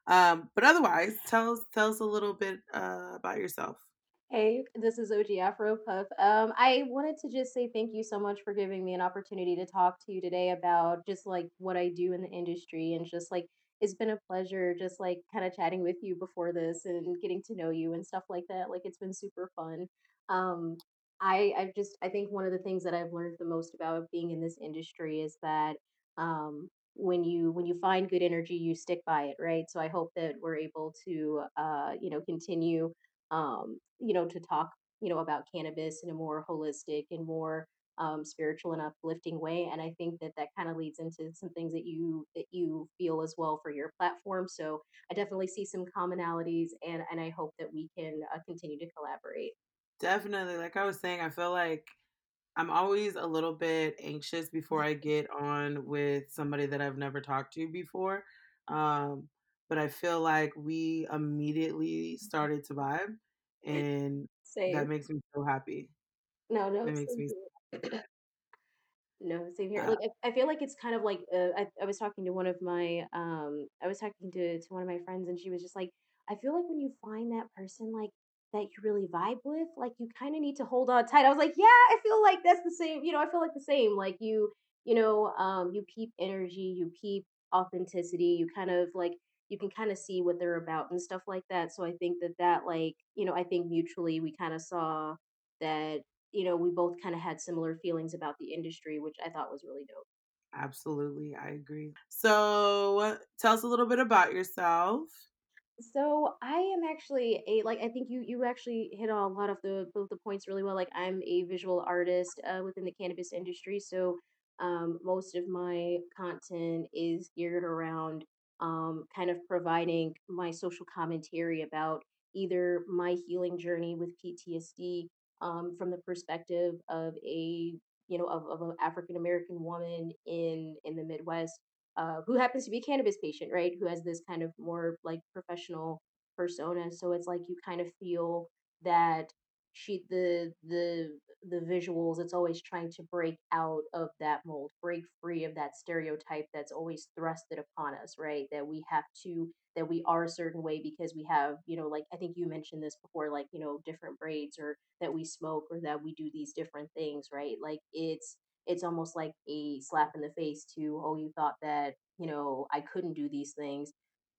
Speaker 1: Um, but otherwise, tell us tell us a little bit uh, about yourself.
Speaker 2: Hey, this is OG Afro Puff. Um, I wanted to just say thank you so much for giving me an opportunity to talk to you today about just like what I do in the industry and just like it's been a pleasure just like kind of chatting with you before this and getting to know you and stuff like that. Like it's been super fun. Um, I I just I think one of the things that I've learned the most about being in this industry is that um when you when you find good energy, you stick by it, right? So I hope that we're able to uh, you know, continue um, you know, to talk, you know, about cannabis in a more holistic and more um, spiritual and uplifting way. And I think that that kind of leads into some things that you that you feel as well for your platform. So I definitely see some commonalities, and and I hope that we can uh, continue to collaborate.
Speaker 1: Definitely, like I was saying, I feel like I'm always a little bit anxious before I get on with somebody that I've never talked to before. Um, but I feel like we immediately started to vibe, and that makes me so happy.
Speaker 2: No, no,
Speaker 1: it makes me.
Speaker 2: No, same here. Like I, I feel like it's kind of like uh, I, I was talking to one of my um I was talking to to one of my friends and she was just like I feel like when you find that person like that you really vibe with, like you kind of need to hold on tight. I was like, yeah, I feel like that's the same. You know, I feel like the same. Like you, you know, um, you peep energy, you peep authenticity. You kind of like you can kind of see what they're about and stuff like that. So I think that that like you know I think mutually we kind of saw that you know, we both kind of had similar feelings about the industry, which I thought was really dope.
Speaker 1: absolutely, I agree. So, tell us a little bit about yourself.
Speaker 2: So I am actually a like I think you you actually hit on a lot of the both the points really well. Like I'm a visual artist uh, within the cannabis industry, so um, most of my content is geared around um, kind of providing my social commentary about either my healing journey with PTSD um, from the perspective of a you know of, of an African American woman in in the Midwest uh, who happens to be a cannabis patient, right? Who has this kind of more like professional persona. So it's like you kind of feel that she the the the visuals it's always trying to break out of that mold break free of that stereotype that's always thrusted upon us right? That we have to that we are a certain way because we have you know like i think you mentioned this before like you know different braids or that we smoke or that we do these different things right? Like it's it's almost like a slap in the face to, oh, you thought that, you know, I couldn't do these things.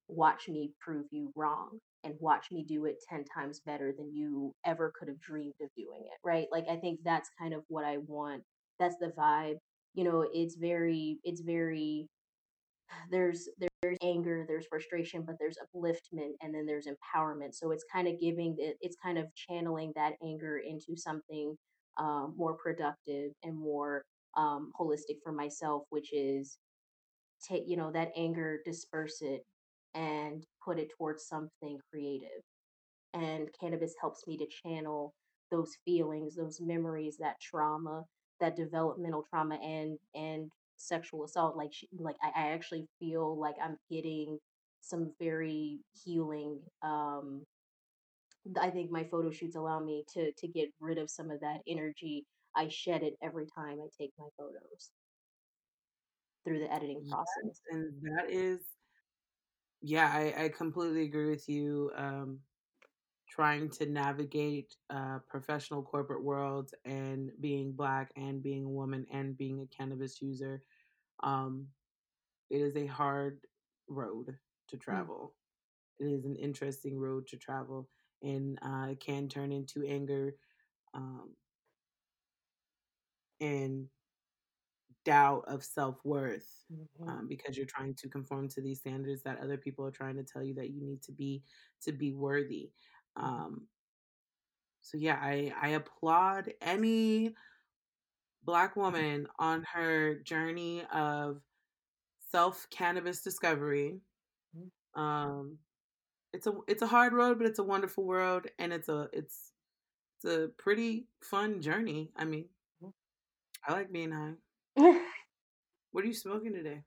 Speaker 2: Watch me prove you wrong and watch me do it 10 times better than you ever could have dreamed of doing it. Right. Like, I think that's kind of what I want. That's the vibe you know, it's very it's very there's there's anger, there's frustration, but there's upliftment and then there's empowerment. So it's kind of giving it, it's kind of channeling that anger into something um, more productive and more um, holistic for myself, which is take you know that anger, disperse it, and put it towards something creative and cannabis helps me to channel those feelings, those memories, that trauma, that developmental trauma, and and sexual assault. Like she, like I, I actually feel like I'm getting some very healing. Um, I think my photo shoots allow me to to get rid of some of that energy. I shed it every time I take my photos through the editing
Speaker 1: Yes,
Speaker 2: process.
Speaker 1: and that is yeah, I, I completely agree with you. Um, trying to navigate uh, professional corporate world and being black and being a woman and being a cannabis user, um, it is a hard road to
Speaker 2: Mm,
Speaker 1: travel. It is an interesting road to travel, and uh, it can turn into anger um, and doubt of self worth
Speaker 2: mhm,
Speaker 1: um, because you're trying to conform to these standards that other people are trying to tell you that you need to be to be worthy.
Speaker 2: mhm,
Speaker 1: Um, so yeah, I I applaud any black woman on her journey of self cannabis discovery.
Speaker 2: mhm,
Speaker 1: Um, it's a it's a hard road, but it's a wonderful world, and it's a it's it's a pretty fun journey. I mean, I like being high. What are you smoking today?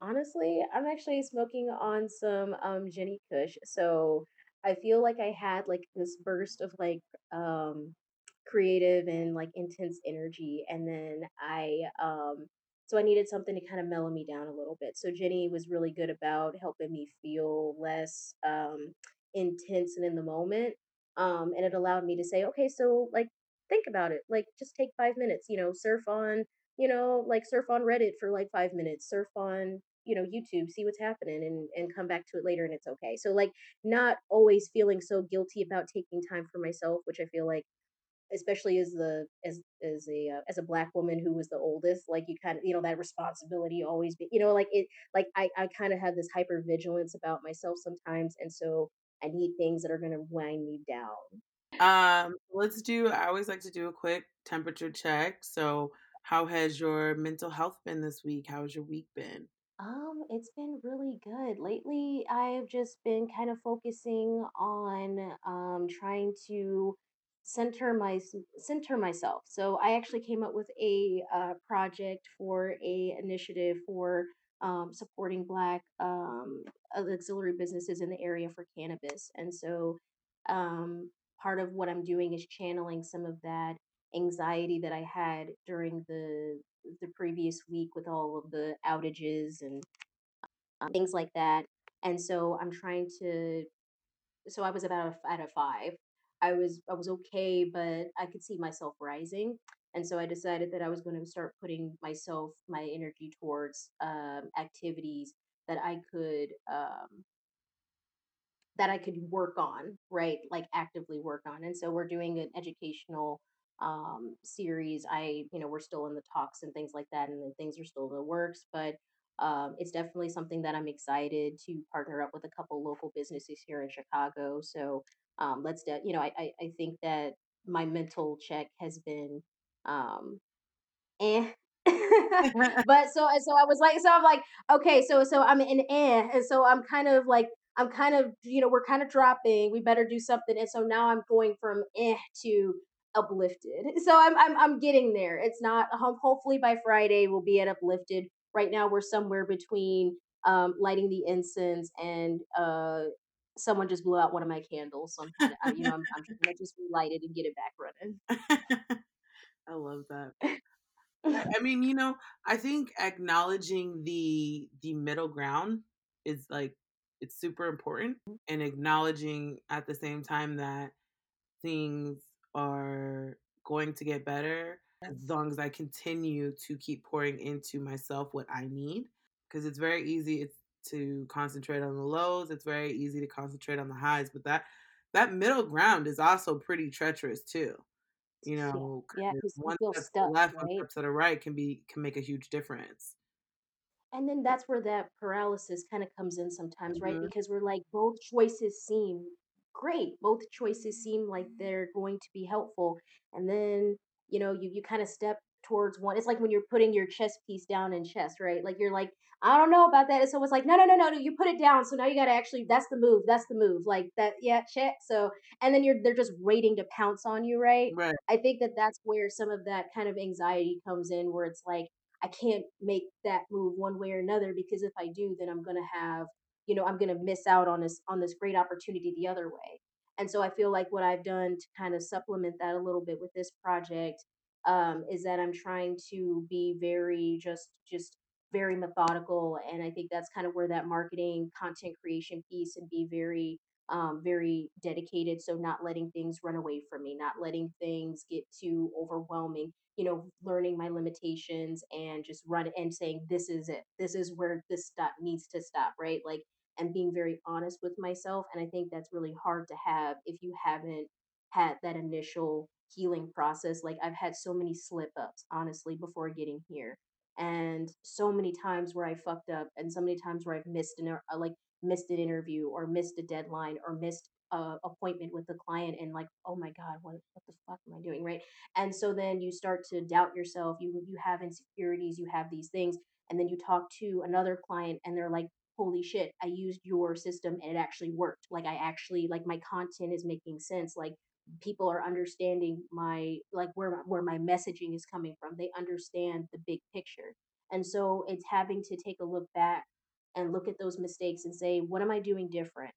Speaker 2: Honestly, I'm actually smoking on some um Jenny Kush. So I feel like I had like this burst of like um creative and like intense energy and then I um so I needed something to kind of mellow me down a little bit. So Jenny was really good about helping me feel less um intense and in the moment. Um and it allowed me to say, okay, so like think about it. Like just take 5 minutes, you know, surf on you know, like surf on Reddit for like 5 minutes, surf on you know youtube see what's happening and and come back to it later and it's okay so like not always feeling so guilty about taking time for myself which i feel like especially as the as as a uh, as a black woman who was the oldest like you kind of you know that responsibility always be you know like it like i i kind of have this hyper vigilance about myself sometimes and so i need things that are going to wind me down
Speaker 1: Um, let's do. I always like to do a quick temperature check. So, how has your mental health been this week? How has your week been?
Speaker 2: Um, it's been really good. Lately, I've just been kind of focusing on um trying to center my center myself. So I actually came up with a uh, project for a initiative for um, supporting Black um, auxiliary businesses in the area for cannabis. And so um, part of what I'm doing is channeling some of that anxiety that I had during the the previous week with all of the outages and um, things like that. And so I'm trying to. So I was about a, at a five. I was I was okay, but I could see myself rising. And so I decided that I was going to start putting myself, my energy towards um, activities that I could um, that I could work on, right? Like actively work on. And so we're doing an educational um series. I, you know, we're still in the talks and things like that, and things are still in the works, but um, it's definitely something that I'm excited to partner up with a couple local businesses here in Chicago. So um, let's, de- you know, I, I I think that my mental check has been um, eh. but so so I was like so I'm like okay so so I'm in eh and so I'm kind of like I'm kind of you know we're kind of dropping we better do something and so now I'm going from eh to uplifted. So I'm I'm I'm getting there. It's not hopefully by Friday we'll be at uplifted. Right now we're somewhere between um lighting the incense and uh someone just blew out one of my candles so I'm kind of you know I'm I'm trying to just relight it and get it back running.
Speaker 1: I love that. I mean, you know, I think acknowledging the the middle ground is like it's super important and acknowledging at the same time that things are going to get better as long as I continue to keep pouring into myself what I need. Because it's very easy it's to concentrate on the lows. It's very easy to concentrate on the highs, but that that middle ground is also pretty treacherous too. You
Speaker 2: Yeah,
Speaker 1: know,
Speaker 2: yeah, you
Speaker 1: 1 step
Speaker 2: stuck,
Speaker 1: left, 1 step to the right can be can make a huge difference.
Speaker 2: And then that's where that paralysis kinda comes in sometimes, right?
Speaker 1: Mhm.
Speaker 2: Because we're like, both choices seem great, both choices seem like they're going to be helpful, and then, you know, you you kinda step towards one it's like when you're putting your chess piece down in chess, right? Like, you're like, "I don't know about that," and someone's like, "No, no, no, no, no, you put it down, so now you gotta actually that's the move, that's the move, like, that yeah, check," so and then you're they're just waiting to pounce on you, right?
Speaker 1: Right.
Speaker 2: I think that that's where some of that kind of anxiety comes in, where it's like, "I can't make that move one way or another, because if I do, then I'm gonna have you know, I'm gonna miss out on this on this great opportunity the other way." And so I feel like what I've done to kinda supplement that a little bit with this project, um, is that I'm trying to be very just just very methodical, and I think that's kind of where that marketing, content creation piece and be very, um, very dedicated, so not letting things run away from me, not letting things get too overwhelming, you know, learning my limitations and just run and saying, "This is it. This is where this stop needs to stop," right? Like, and being very honest with myself, and I think that's really hard to have if you haven't had that initial healing process, like, I've had so many slip-ups, honestly, before getting here, and so many times where I fucked up, and so many times where I've missed an er uh, like, missed an interview or missed a deadline or missed a appointment with the client and, like, "Oh my god, what what the fuck am I doing?" Right? And so then you start to doubt yourself, you you have insecurities, you have these things, and then you talk to another client, and they're like, "Holy shit, I used your system, and it actually worked. Like, I actually like, my content is making sense, like, people are understanding my like, where where my messaging is coming from, they understand the big picture." And so it's having to take a look back and look at those mistakes and say, "What am I doing different?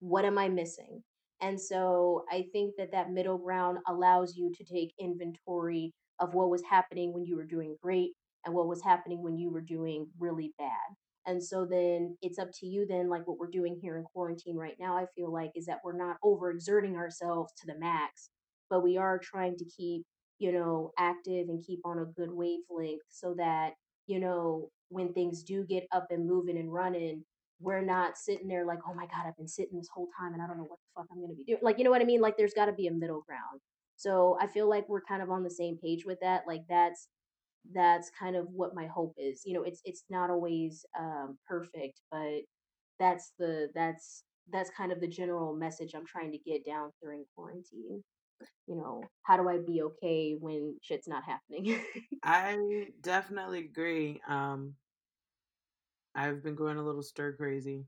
Speaker 2: What am I missing?" And so I think that that middle ground allows you to take inventory of what was happening when you were doing great and what was happening when you were doing really bad. And so then it's up to you then, like what we're doing here in quarantine right now, I feel like, is that we're not overexerting ourselves to the max, but we are trying to keep, you know, active and keep on a good wavelength so that, you know, when things do get up and moving and running, we're not sitting there like, "Oh my god, I've been sitting this whole time, and I don't know what the fuck I'm gonna be doing." Like, you know what I mean? Like, there's gotta be a middle ground. So I feel like we're kind of on the same page with that, like, that's that's kind of what my hope is. You know, it's it's not always, um, perfect, but that's the that's that's kind of the general message I'm trying to get down during quarantine. You know, how do I be okay when shit's not happening?
Speaker 1: I definitely agree, um I've been going a little stir crazy,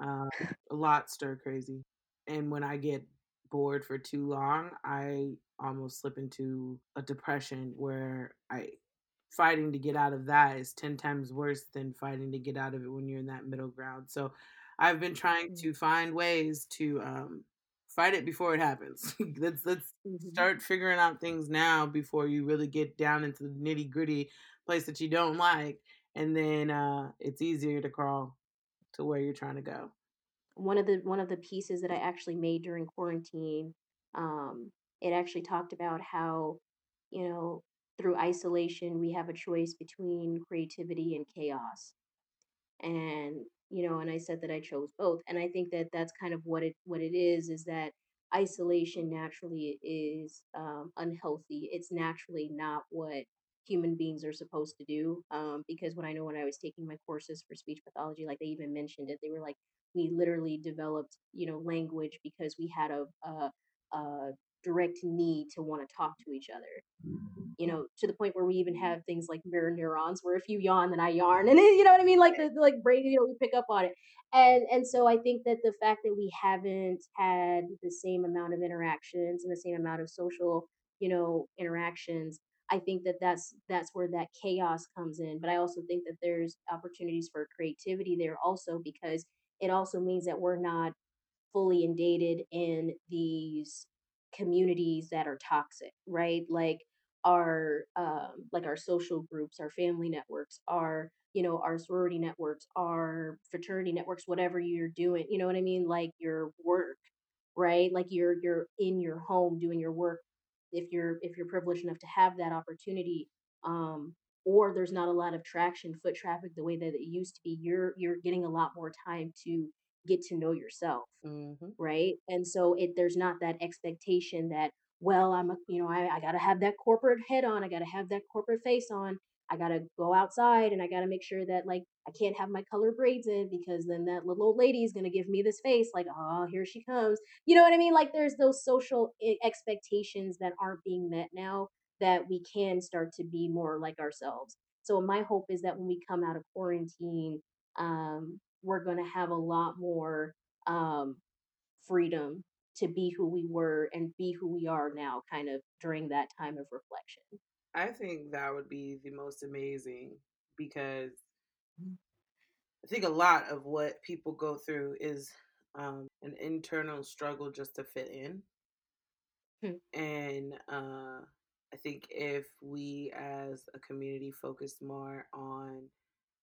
Speaker 1: um, a lot stir crazy, and when I get bored for too long, I almost slip into a depression where I fighting to get out of that is 10 times worse than fighting to get out of it when you're in that middle ground. So, I've been trying
Speaker 2: Mm.
Speaker 1: to find ways to, um, fight it before it happens. Let's let's
Speaker 2: Mhm.
Speaker 1: start figuring out things now before you really get down into the nitty-gritty place that you don't like, and then, uh, it's easier to crawl to where you're trying to go.
Speaker 2: One of the one of the pieces that I actually made during quarantine, um, it actually talked about how, you know, through isolation, we have a choice between creativity and chaos. And, you know, and I said that I chose both, and I think that that's kind of what it what it is, is that isolation naturally is, um, unhealthy. It's naturally not what human beings are supposed to do, um, because when I know when I was taking my courses for speech pathology, like, they even mentioned it, they were like, "We literally developed, you know, language because we had a a a direct need to wanna talk to each other." You know, to the point where we even have things like mirror neurons, where if you yawn, then I yarn, and you know what I mean? Like, the the, like, brain, you know, we pick up on it. And and so I think that the fact that we haven't had the same amount of interactions and the same amount of social, you know, interactions, I think that that's that's where that chaos comes in, but I also think that there's opportunities for creativity there also because it also means that we're not fully indated in these communities that are toxic, right? Like, our, um, like, our social groups, our family networks, our, you know, our sorority networks, our fraternity networks, whatever you're doing, you know what I mean? Like, your work, right? Like, you're you're in your home doing your work if you're if you're privileged enough to have that opportunity, um, or there's not a lot of traction, foot traffic the way that it used to be, you're you're getting a lot more time to get to know yourself,
Speaker 1: Mhm.
Speaker 2: right? And so it there's not that expectation that well, I'm a, you know, I, I gotta have that corporate head on. I gotta have that corporate face on. I gotta go outside and I gotta make sure that like I can't have my color braids in because then that little old lady is gonna give me this face like, oh, here she comes. You know what I mean? Like there's those social expectations that aren't being met now that we can start to be more like ourselves. So my hope is that when we come out of quarantine, um, we're gonna have a lot more um, freedom to be who we were and be who we are now, kind of during that time of reflection.
Speaker 1: I think that would be the most amazing because I think a lot of what people go through is um, an internal struggle just to fit in.
Speaker 2: Hmm.
Speaker 1: And uh, I think if we as a community focus more on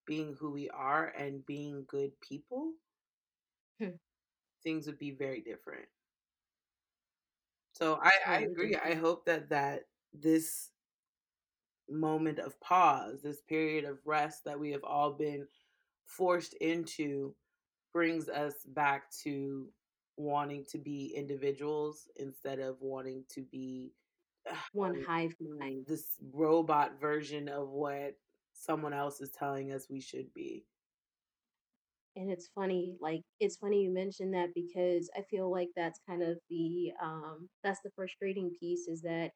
Speaker 1: being who we are and being good people,
Speaker 2: Hmm.
Speaker 1: things would be very different. So I, I agree. I hope that that this moment of pause, this period of rest that we have all been forced into, brings us back to wanting to be individuals instead of wanting to be
Speaker 2: One hive mind.
Speaker 1: this robot version of what someone else is telling us we should be.
Speaker 2: And it's funny, like it's funny you mentioned that because I feel like that's kind of the um that's the frustrating piece is that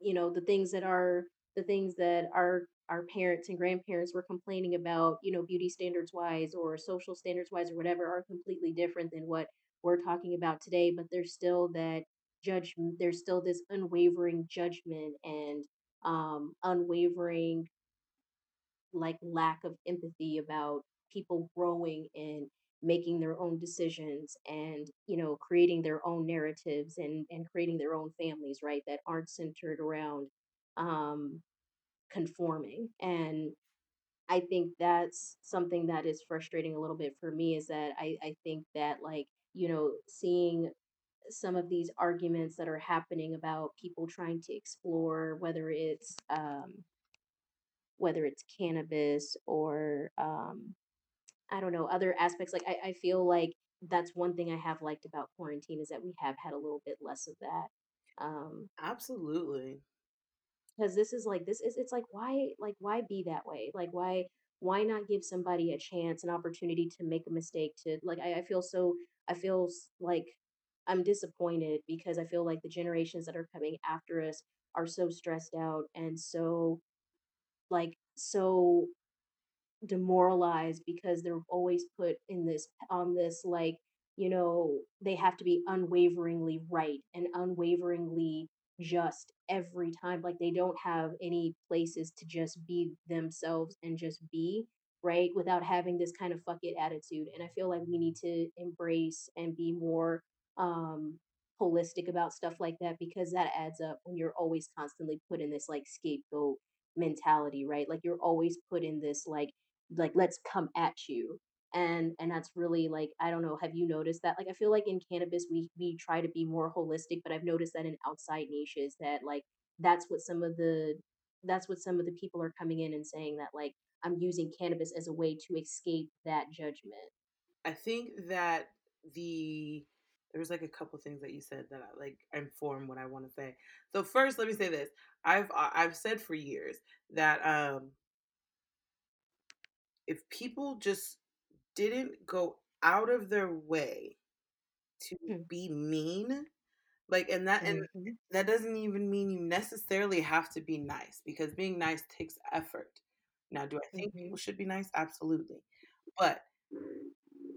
Speaker 2: you know the things that are the things that our our parents and grandparents were complaining about you know beauty standards wise or social standards wise or whatever are completely different than what we're talking about today but there's still that judgment there's still this unwavering judgment and um unwavering like lack of empathy about people growing and making their own decisions and you know creating their own narratives and and creating their own families right that aren't centered around um conforming and i think that's something that is frustrating a little bit for me is that i i think that like you know seeing some of these arguments that are happening about people trying to explore whether it's um whether it's cannabis or um I don't know, other aspects. Like I, I feel like that's one thing I have liked about quarantine is that we have had a little bit less of that. Um,
Speaker 1: Absolutely.
Speaker 2: Because this is like this is it's like why like why be that way? Like why why not give somebody a chance, an opportunity to make a mistake to like I, I feel so I feel like I'm disappointed because I feel like the generations that are coming after us are so stressed out and so like so demoralized because they're always put in this on this like you know they have to be unwaveringly right and unwaveringly just every time like they don't have any places to just be themselves and just be right without having this kind of fuck it attitude and i feel like we need to embrace and be more um holistic about stuff like that because that adds up when you're always constantly put in this like scapegoat mentality right? Like you're always put in this like like let's come at you and and that's really like i don't know have you noticed that? Like i feel like in cannabis we we try to be more holistic but i've noticed that in outside niches that like that's what some of the that's what some of the people are coming in and saying that like i'm using cannabis as a way to escape that judgment.
Speaker 1: I think that the there was like a couple things that you said that I, like inform what I want to say. So first, let me say this: I've I've said for years that um, if people just didn't go out of their way to
Speaker 2: Hmm,
Speaker 1: be mean, like, and that and
Speaker 2: mhm,
Speaker 1: that doesn't even mean you necessarily have to be nice because being nice takes effort. Now, do I think
Speaker 2: mhm.
Speaker 1: people should be nice? Absolutely, but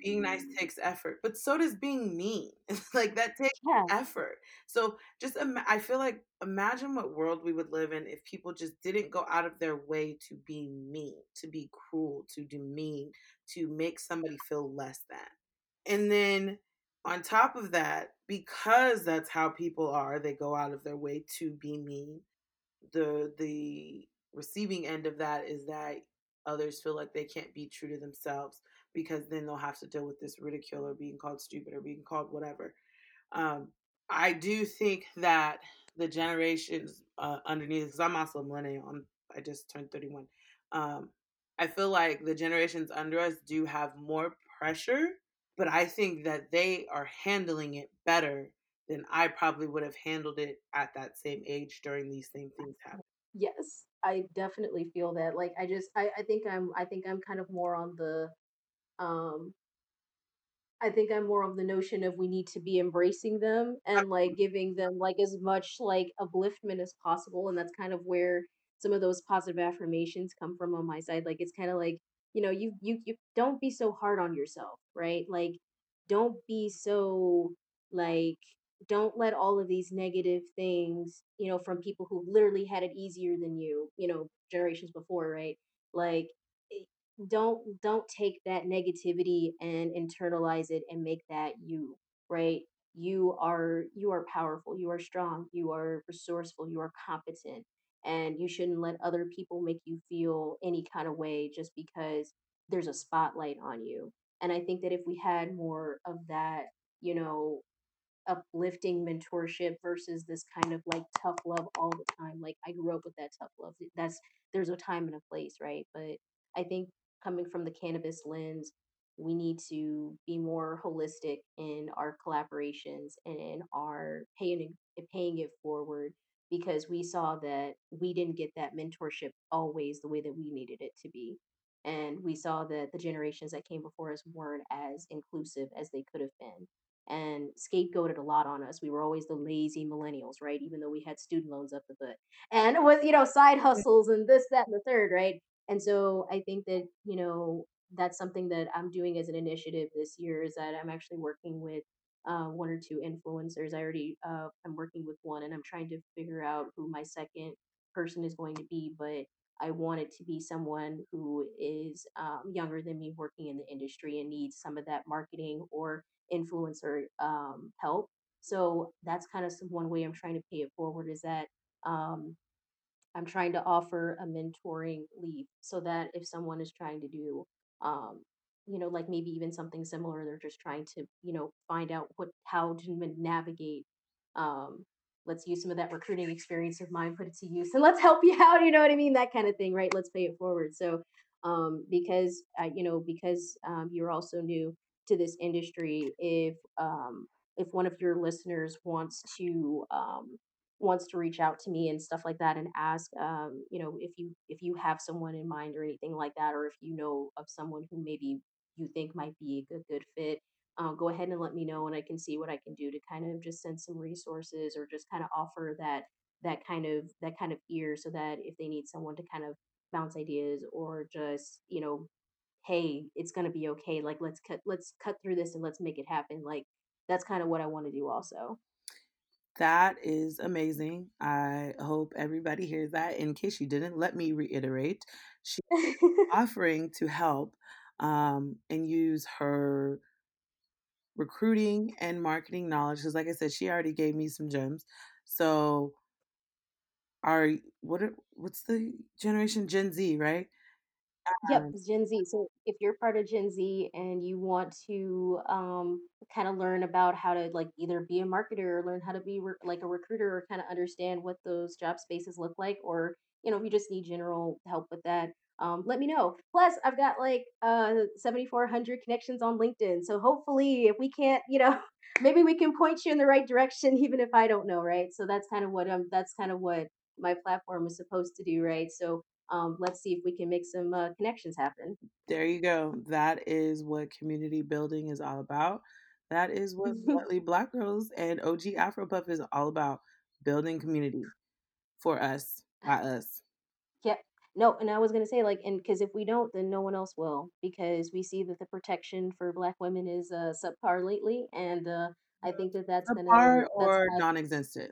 Speaker 1: being nice mm. takes effort, but so does being mean. like that takes
Speaker 2: yeah
Speaker 1: effort. So just ima- I feel like imagine what world we would live in if people just didn't go out of their way to be mean, to be cruel, to demean, to make somebody feel less than. And then on top of that, because that's how people are, they go out of their way to be mean the the receiving end of that is that others feel like they can't be true to themselves because then they'll have to deal with this ridicule or being called stupid or being called whatever. Um, I do think that the generations uh, underneath, because I'm also a millennial, I'm, I just turned 31. Um, I feel like the generations under us do have more pressure, but I think that they are handling it better than I probably would have handled it at that same age during these same things happening.
Speaker 2: Yes, I definitely feel that. Like I just I, I think I'm I think I'm kind of more on the um I think I'm more of the notion of we need to be embracing them and like giving them like as much like upliftment as possible. And that's kind of where some of those positive affirmations come from on my side. Like it's kind of like, you know, you you you don't be so hard on yourself, right? Like don't be so like don't let all of these negative things, you know, from people who literally had it easier than you, you know, generations before, right? Like don't don't take that negativity and internalize it and make that you right you are you are powerful you are strong you are resourceful you are competent and you shouldn't let other people make you feel any kind of way just because there's a spotlight on you and i think that if we had more of that you know uplifting mentorship versus this kind of like tough love all the time. Like I grew up with that tough love. That's there's a time and a place, right? But I think coming from the cannabis lens, we need to be more holistic in our collaborations and in our paying paying it forward because we saw that we didn't get that mentorship always the way that we needed it to be. And we saw that the generations that came before us weren't as inclusive as they could have been and scapegoated a lot on us. We were always the lazy millennials, right? Even though we had student loans up the butt and with, you know, side hustles and this, that, and the third, right? And so I think that, you know, that's something that I'm doing as an initiative this year is that I'm actually working with uh, one or two influencers. I already, uh, I'm working with one and I'm trying to figure out who my second person is going to be, but I want it to be someone who is um, younger than me working in the industry and needs some of that marketing or influencer um, help. So that's kind of one way I'm trying to pay it forward is that um, I'm trying to offer a mentoring leave so that if someone is trying to do, um, you know, like maybe even something similar, they're just trying to, you know, find out what how to navigate. Um, let's use some of that recruiting experience of mine, put it to use, and let's help you out. You know what I mean? That kind of thing, right? Let's pay it forward. So, um, because I, you know, because um, you're also new to this industry, if um, if one of your listeners wants to um, wants to reach out to me and stuff like that and ask um you know if you if you have someone in mind or anything like that or if you know of someone who maybe you think might be a good good fit uh, go ahead and let me know and i can see what i can do to kind of just send some resources or just kind of offer that that kind of that kind of ear so that if they need someone to kind of bounce ideas or just you know hey it's going to be okay like let's cut let's cut through this and let's make it happen like that's kind of what i want to do also
Speaker 1: That is amazing. I hope everybody hears that. In case you didn't, let me reiterate. She's offering to help um, and use her recruiting and marketing knowledge. Because, like I said, she already gave me some gems. So, are what? Are, what's the generation Gen Z, right?
Speaker 2: Yep,
Speaker 1: Um,
Speaker 2: Gen Z. So if you're part of Gen Z and you want to um, kind of learn about how to like either be a marketer or learn how to be re- like a recruiter or kind of understand what those job spaces look like, or you know, if you just need general help with that, um, let me know. Plus, I've got like uh 7,400 connections on LinkedIn. So hopefully, if we can't, you know, maybe we can point you in the right direction, even if I don't know, right? So that's kind of what um that's kind of what my platform is supposed to do, right? So um, let's see if we can make some uh, connections happen.
Speaker 1: there you go. That is what community building is all about. That is what Bluntly Black Girls and OG Afropuff is all about building community for us, by us.
Speaker 2: Yep. No, and I was gonna say like, and because if we don't, then no one else will, because we see that the protection for Black women is uh, subpar lately, and uh, I think that that's gonna
Speaker 1: Subpar
Speaker 2: that's
Speaker 1: or non existent?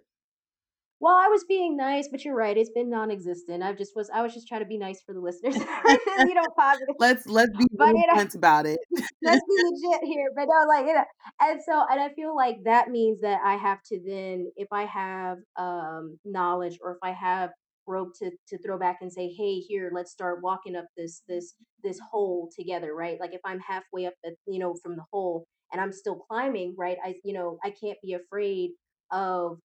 Speaker 2: Well, I was being nice, but you're right. It's been non-existent. I just was I was just trying to be nice for the listeners, you know, positive.
Speaker 1: let's let's be
Speaker 2: But you know,
Speaker 1: blunt about it.
Speaker 2: let's be legit here. But no, like you know, and so and I feel like that means that I have to then, if I have um knowledge or if I have rope to to throw back and say, hey, here, let's start walking up this this this hole together, right? Like if I'm halfway up, at, you know, from the hole and I'm still climbing, right? I you know I can't be afraid of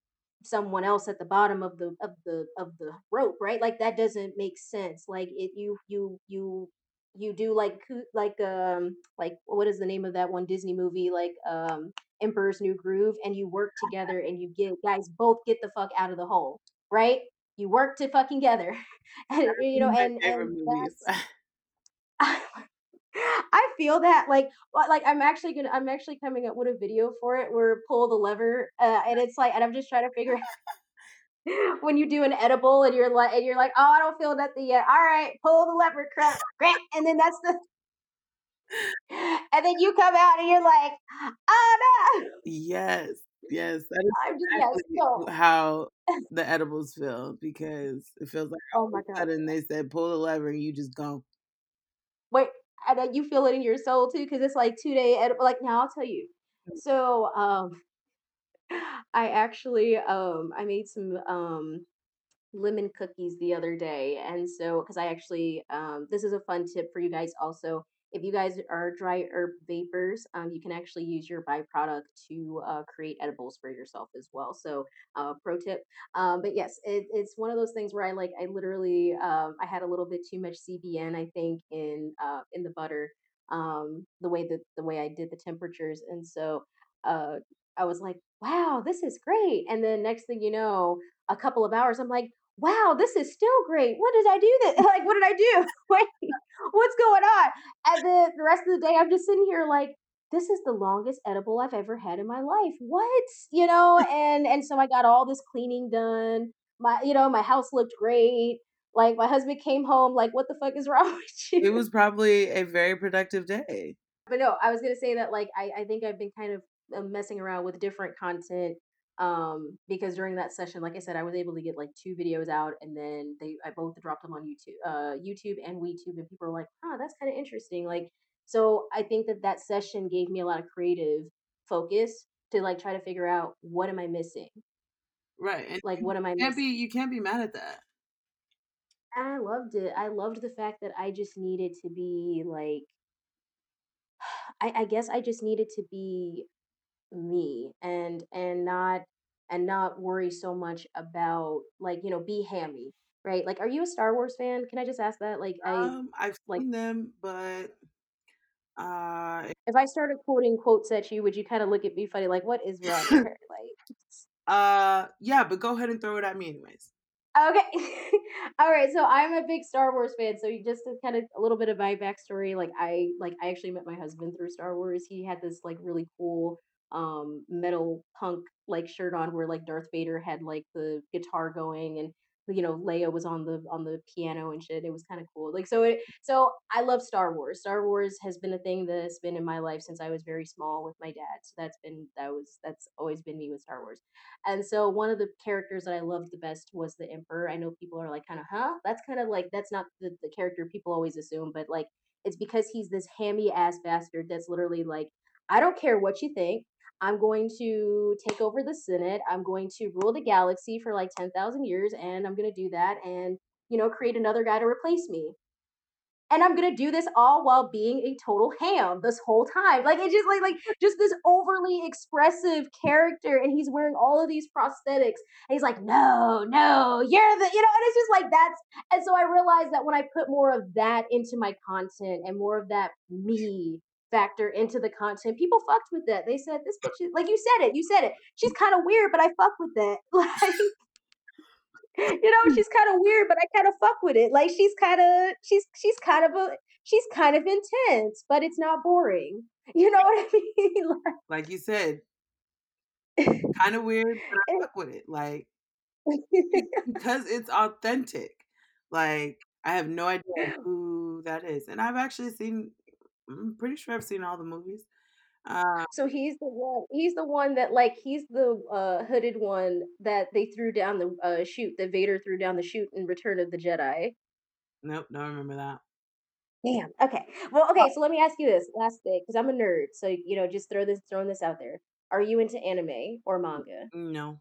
Speaker 2: someone else at the bottom of the of the of the rope right like that doesn't make sense like it you you you you do like like um like what is the name of that one disney movie like um Emperor's New Groove and you work together and you get guys both get the fuck out of the hole, right? You work to fucking together. and you know,
Speaker 1: One of my
Speaker 2: and and that's I feel that like like I'm actually gonna I'm actually coming up with a video for it where pull the lever uh, and it's like and I'm just trying to figure out when you do an edible and you're like and you're like, "Oh, I don't feel nothing yet." All right, pull the lever, crap, crap, and then that's the and then you come out and you're like, "Oh no."
Speaker 1: Yes, yes, that is
Speaker 2: I'm just yes,
Speaker 1: exactly
Speaker 2: so
Speaker 1: how the edibles feel because it feels like
Speaker 2: Oh my god.
Speaker 1: and they said, "Pull the lever," and you just go.
Speaker 2: Wait, and you feel it in your soul too because it's like 2 day edible like, now I'll tell you. So, um, I actually, um, I made some, um lemon cookies the other day. And so, because I actually, um, this is a fun tip for you guys also. If you guys are dry herb vapors, um, you can actually use your byproduct to uh, create edibles for yourself as well. So, uh, pro tip. Um, but yes, it, it's one of those things where I like, I literally, um, I had a little bit too much CBN, I think, in uh, in the butter, um, the way that the way I did the temperatures, and so uh, I was like, wow, this is great. And then next thing you know, a couple of hours, I'm like, wow, this is still great. What did I do that? Like, what did I do? Wait, what's going on? And then the rest of the day, I'm just sitting here like, this is the longest edible I've ever had in my life. What? You know, and and so I got all this cleaning done. My, you know, my house looked great. Like my husband came home, like, what the fuck is wrong with you?
Speaker 1: It was probably a very productive day.
Speaker 2: But no, I was gonna say that like I, I think I've been kind of uh, messing around with different content um because during that session like i said i was able to get like two videos out and then they i both dropped them on youtube uh youtube and WeedTube and people were like huh that's kind of interesting. Like so i think that that session gave me a lot of creative focus to like try to figure out what am i missing?
Speaker 1: Right, and
Speaker 2: like what am i
Speaker 1: can't be you can't be mad at that.
Speaker 2: i loved it i loved the fact that i just needed to be like I, I guess i just needed to be me and and not and not worry so much about like you know be hammy right like are you a star wars fan can i just ask that like i
Speaker 1: Um, I've
Speaker 2: like
Speaker 1: seen them, but, uh
Speaker 2: if i started quoting quotes at you would you kind of look at me funny like what is wrong with her like
Speaker 1: uh, yeah, but go ahead and throw it at me anyways.
Speaker 2: Okay. All right. So I'm a big Star Wars fan. So you just to kind of a little bit of my backstory. Like I like I actually met my husband through Star Wars. He had this like really cool um metal punk like shirt on where like Darth Vader had like the guitar going and you know Leia was on the on the piano and shit. It was kind of cool. Like so it so I love Star Wars. Star Wars has been a thing that's been in my life since I was very small with my dad. So that's been that was that's always been me with Star Wars. And so one of the characters that I loved the best was the Emperor. I know people are like, kind of, huh? That's kind of like that's not the, the character people always assume, but like it's because he's this hammy ass bastard that's literally like, I don't care what you think. I'm going to take over the Senate. I'm going to rule the galaxy for like 10,000 years, and I'm going to do that and, you know, create another guy to replace me and I'm gonna do this all while being a total ham this whole time. Like it's just like like just this overly expressive character, and he's wearing all of these prosthetics, and he's like, no, no, you're the, you know, and it's just like that's. And so I realized that when I put more of that into my content and more of that me factor into the content, people fucked with that. They said this bitch is like you said it, you said it. She's kind of weird, but I fuck with it. Like you know, she's kind of weird, but I kind of fuck with it. Like she's kind of she's she's kind of a she's kind of intense, but it's not boring. You know what I mean?
Speaker 1: Like like you said, kinda weird, but I fuck with it, like, because it's authentic. Like, I have no idea who that is, and I've actually seen I'm pretty sure I've seen all the movies. Uh,
Speaker 2: so he's the one. He's the one that like he's the uh, hooded one that they threw down the uh, chute that Vader threw down the chute in Return of the Jedi.
Speaker 1: nope, don't remember that.
Speaker 2: Damn. Okay. Well, okay. So let me ask you this last thing, because I'm a nerd. So you know, just throw this throwing this out there. Are you into anime or manga?
Speaker 1: No,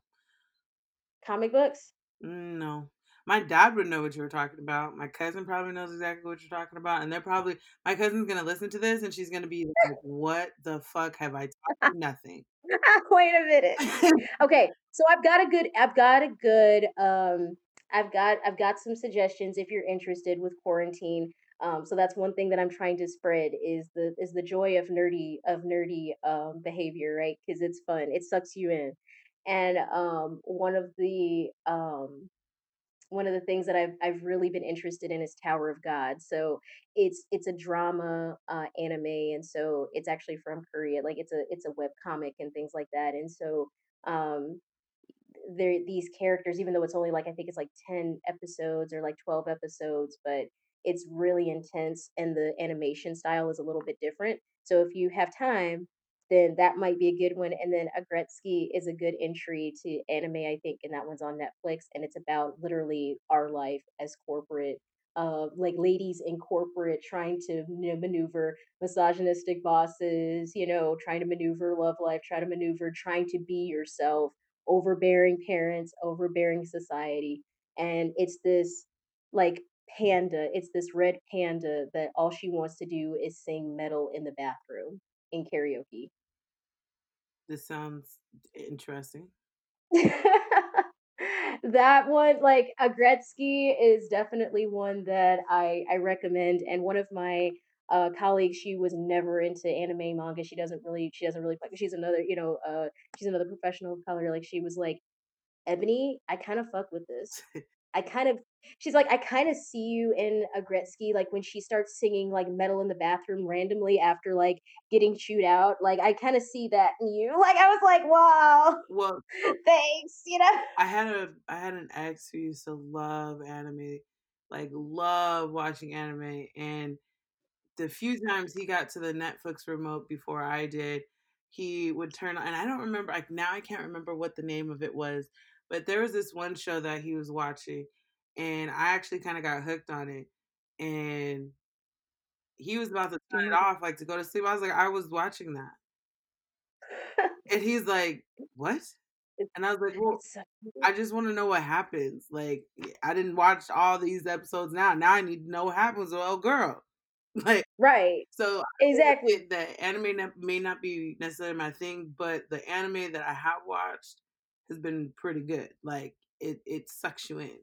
Speaker 2: Comic books?
Speaker 1: no. My dad would know what you were talking about. My cousin probably knows exactly what you're talking about, and they're probably my cousin's gonna listen to this, and she's gonna be like, "What the fuck have I taught you? Nothing."
Speaker 2: Wait a minute. Okay, so I've got a good I've got a good um I've got I've got some suggestions if you're interested with quarantine. Um, so that's one thing that I'm trying to spread is the is the joy of nerdy of nerdy um, behavior, right? Because it's fun, it sucks you in. And um, one of the um, one of the things that I've I've really been interested in is Tower of God. So it's it's a drama uh, anime, and so it's actually from Korea. Like it's a it's a web comic and things like that. And so um, there these characters, even though it's only like I think it's like 10 episodes or like 12 episodes, but it's really intense and the animation style is a little bit different. So if you have time, then that might be a good one. And then A Aggretsuko is a good entry to anime, I think, and that one's on Netflix. And it's about literally our life as corporate, uh, like ladies in corporate trying to you know, maneuver misogynistic bosses, you know, trying to maneuver love life, try to maneuver trying to be yourself overbearing parents, overbearing society. And it's this like panda, it's this red panda that all she wants to do is sing metal in the bathroom in karaoke.
Speaker 1: This sounds interesting.
Speaker 2: that one, like Aggretsuko, is definitely one that I I recommend. And one of my uh, colleagues, she was never into anime manga. She doesn't really, she doesn't really. She's another, you know, uh, she's another professional of color. Like she was like, Ebony, I kind of fuck with this. I kind of she's like, "I kinda see you in Aggretsuko, like, when she starts singing, like, Metal in the Bathroom randomly after, like, getting chewed out, like, I kinda see that in you." Like, I was like, "Wow,
Speaker 1: Well,
Speaker 2: thanks," you know?
Speaker 1: I had a I had an ex who used to love anime, like love watching anime, and the few times he got to the Netflix remote before I did, he would turn on, and I don't remember, like now I can't remember what the name of it was, but there was this one show that he was watching, and I actually kind of got hooked on it, and he was about to turn it
Speaker 2: Mhm.
Speaker 1: off, like to go to sleep. I was like, I was watching that, and he's like, what? And I was like, well, I just want to know what happens. Like, I didn't watch all these episodes now. Now I need to know what happens. Well, girl, like
Speaker 2: Right,
Speaker 1: So I feel like
Speaker 2: exactly.
Speaker 1: the anime may not be necessarily my thing, but the anime that I have watched has been pretty good. Like it, it sucks you in.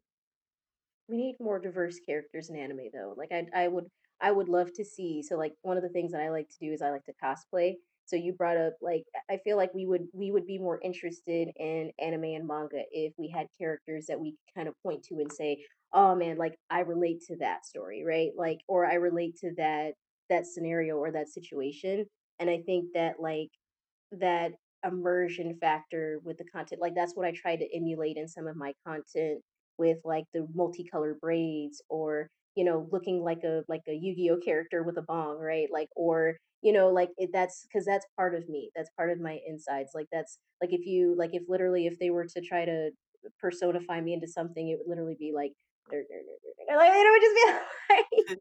Speaker 2: We need more diverse characters in anime though. Like I I would I would love to see so like one of the things that I like to do is I like to cosplay. So you brought up like I feel like we would we would be more interested in anime and manga if we had characters that we could kind of point to and say, "Oh man, like I relate to that story," right? Like or I relate to that that scenario or that situation. And I think that like that immersion factor with the content. Like that's what I try to emulate in some of my content with like the multicolored braids or you know looking like a like a Yu-Gi-Oh character with a bong, right? Like or you know like it, that's because that's part of me. That's part of my insides. Like that's like if you like if literally if they were to try to personify me into something, it would literally be like. Like it would just be like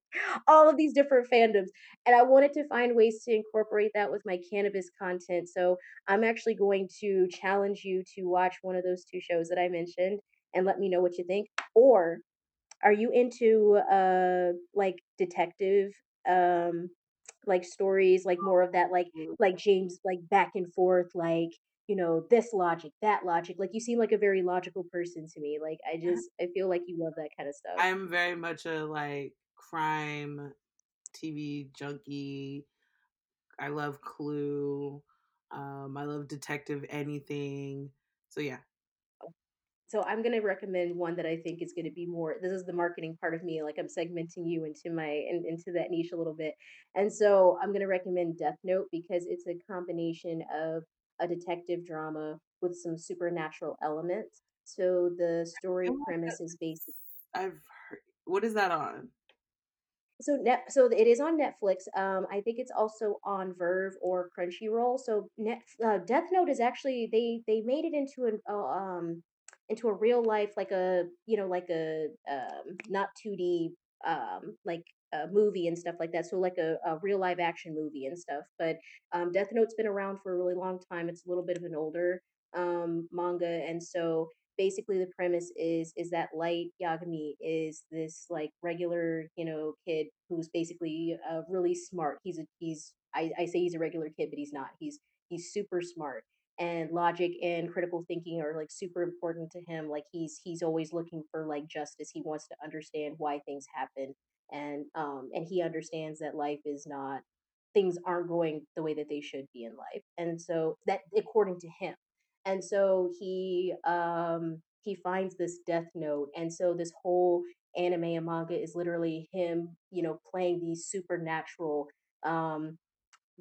Speaker 2: all of these different fandoms and I wanted to find ways to incorporate that with my cannabis content. So I'm actually going to challenge you to watch one of those two shows that I mentioned and let me know what you think. Or are you into uh like detective um like stories, like more of that like like James like back and forth like you know this logic that logic like you seem like a very logical person to me like i just i feel like you love that kind of stuff
Speaker 1: I am very much a like crime TV junkie. I love Clue. Um, I love Detective Anything. So yeah,
Speaker 2: So I'm gonna recommend one that I think is gonna be more. This is the marketing part of me, like I'm segmenting you into my in, into that niche a little bit. And so I'm gonna recommend Death Note because it's a combination of a detective drama with some supernatural elements. So the story premise is basic.
Speaker 1: I've heard. What is that on?
Speaker 2: So net so it is on Netflix. Um, I think it's also on VRV or Crunchyroll. So net uh, Death Note is actually they they made it into an uh, um into a real life like a you know like a um not 2D um like a movie and stuff like that. So like a, a real live action movie and stuff. But um Death Note's been around for a really long time. It's a little bit of an older um manga and so basically the premise is is that Light Yagami is this like regular, you know, kid who's basically uh, really smart. He's a he's I, I say he's a regular kid, but he's not. He's he's super smart and logic and critical thinking are like super important to him. Like he's he's always looking for like justice. He wants to understand why things happen. And um and he understands that life is not things aren't going the way that they should be in life and so that according to him and so he um he finds this death note and so this whole anime and manga is literally him you know playing these supernatural um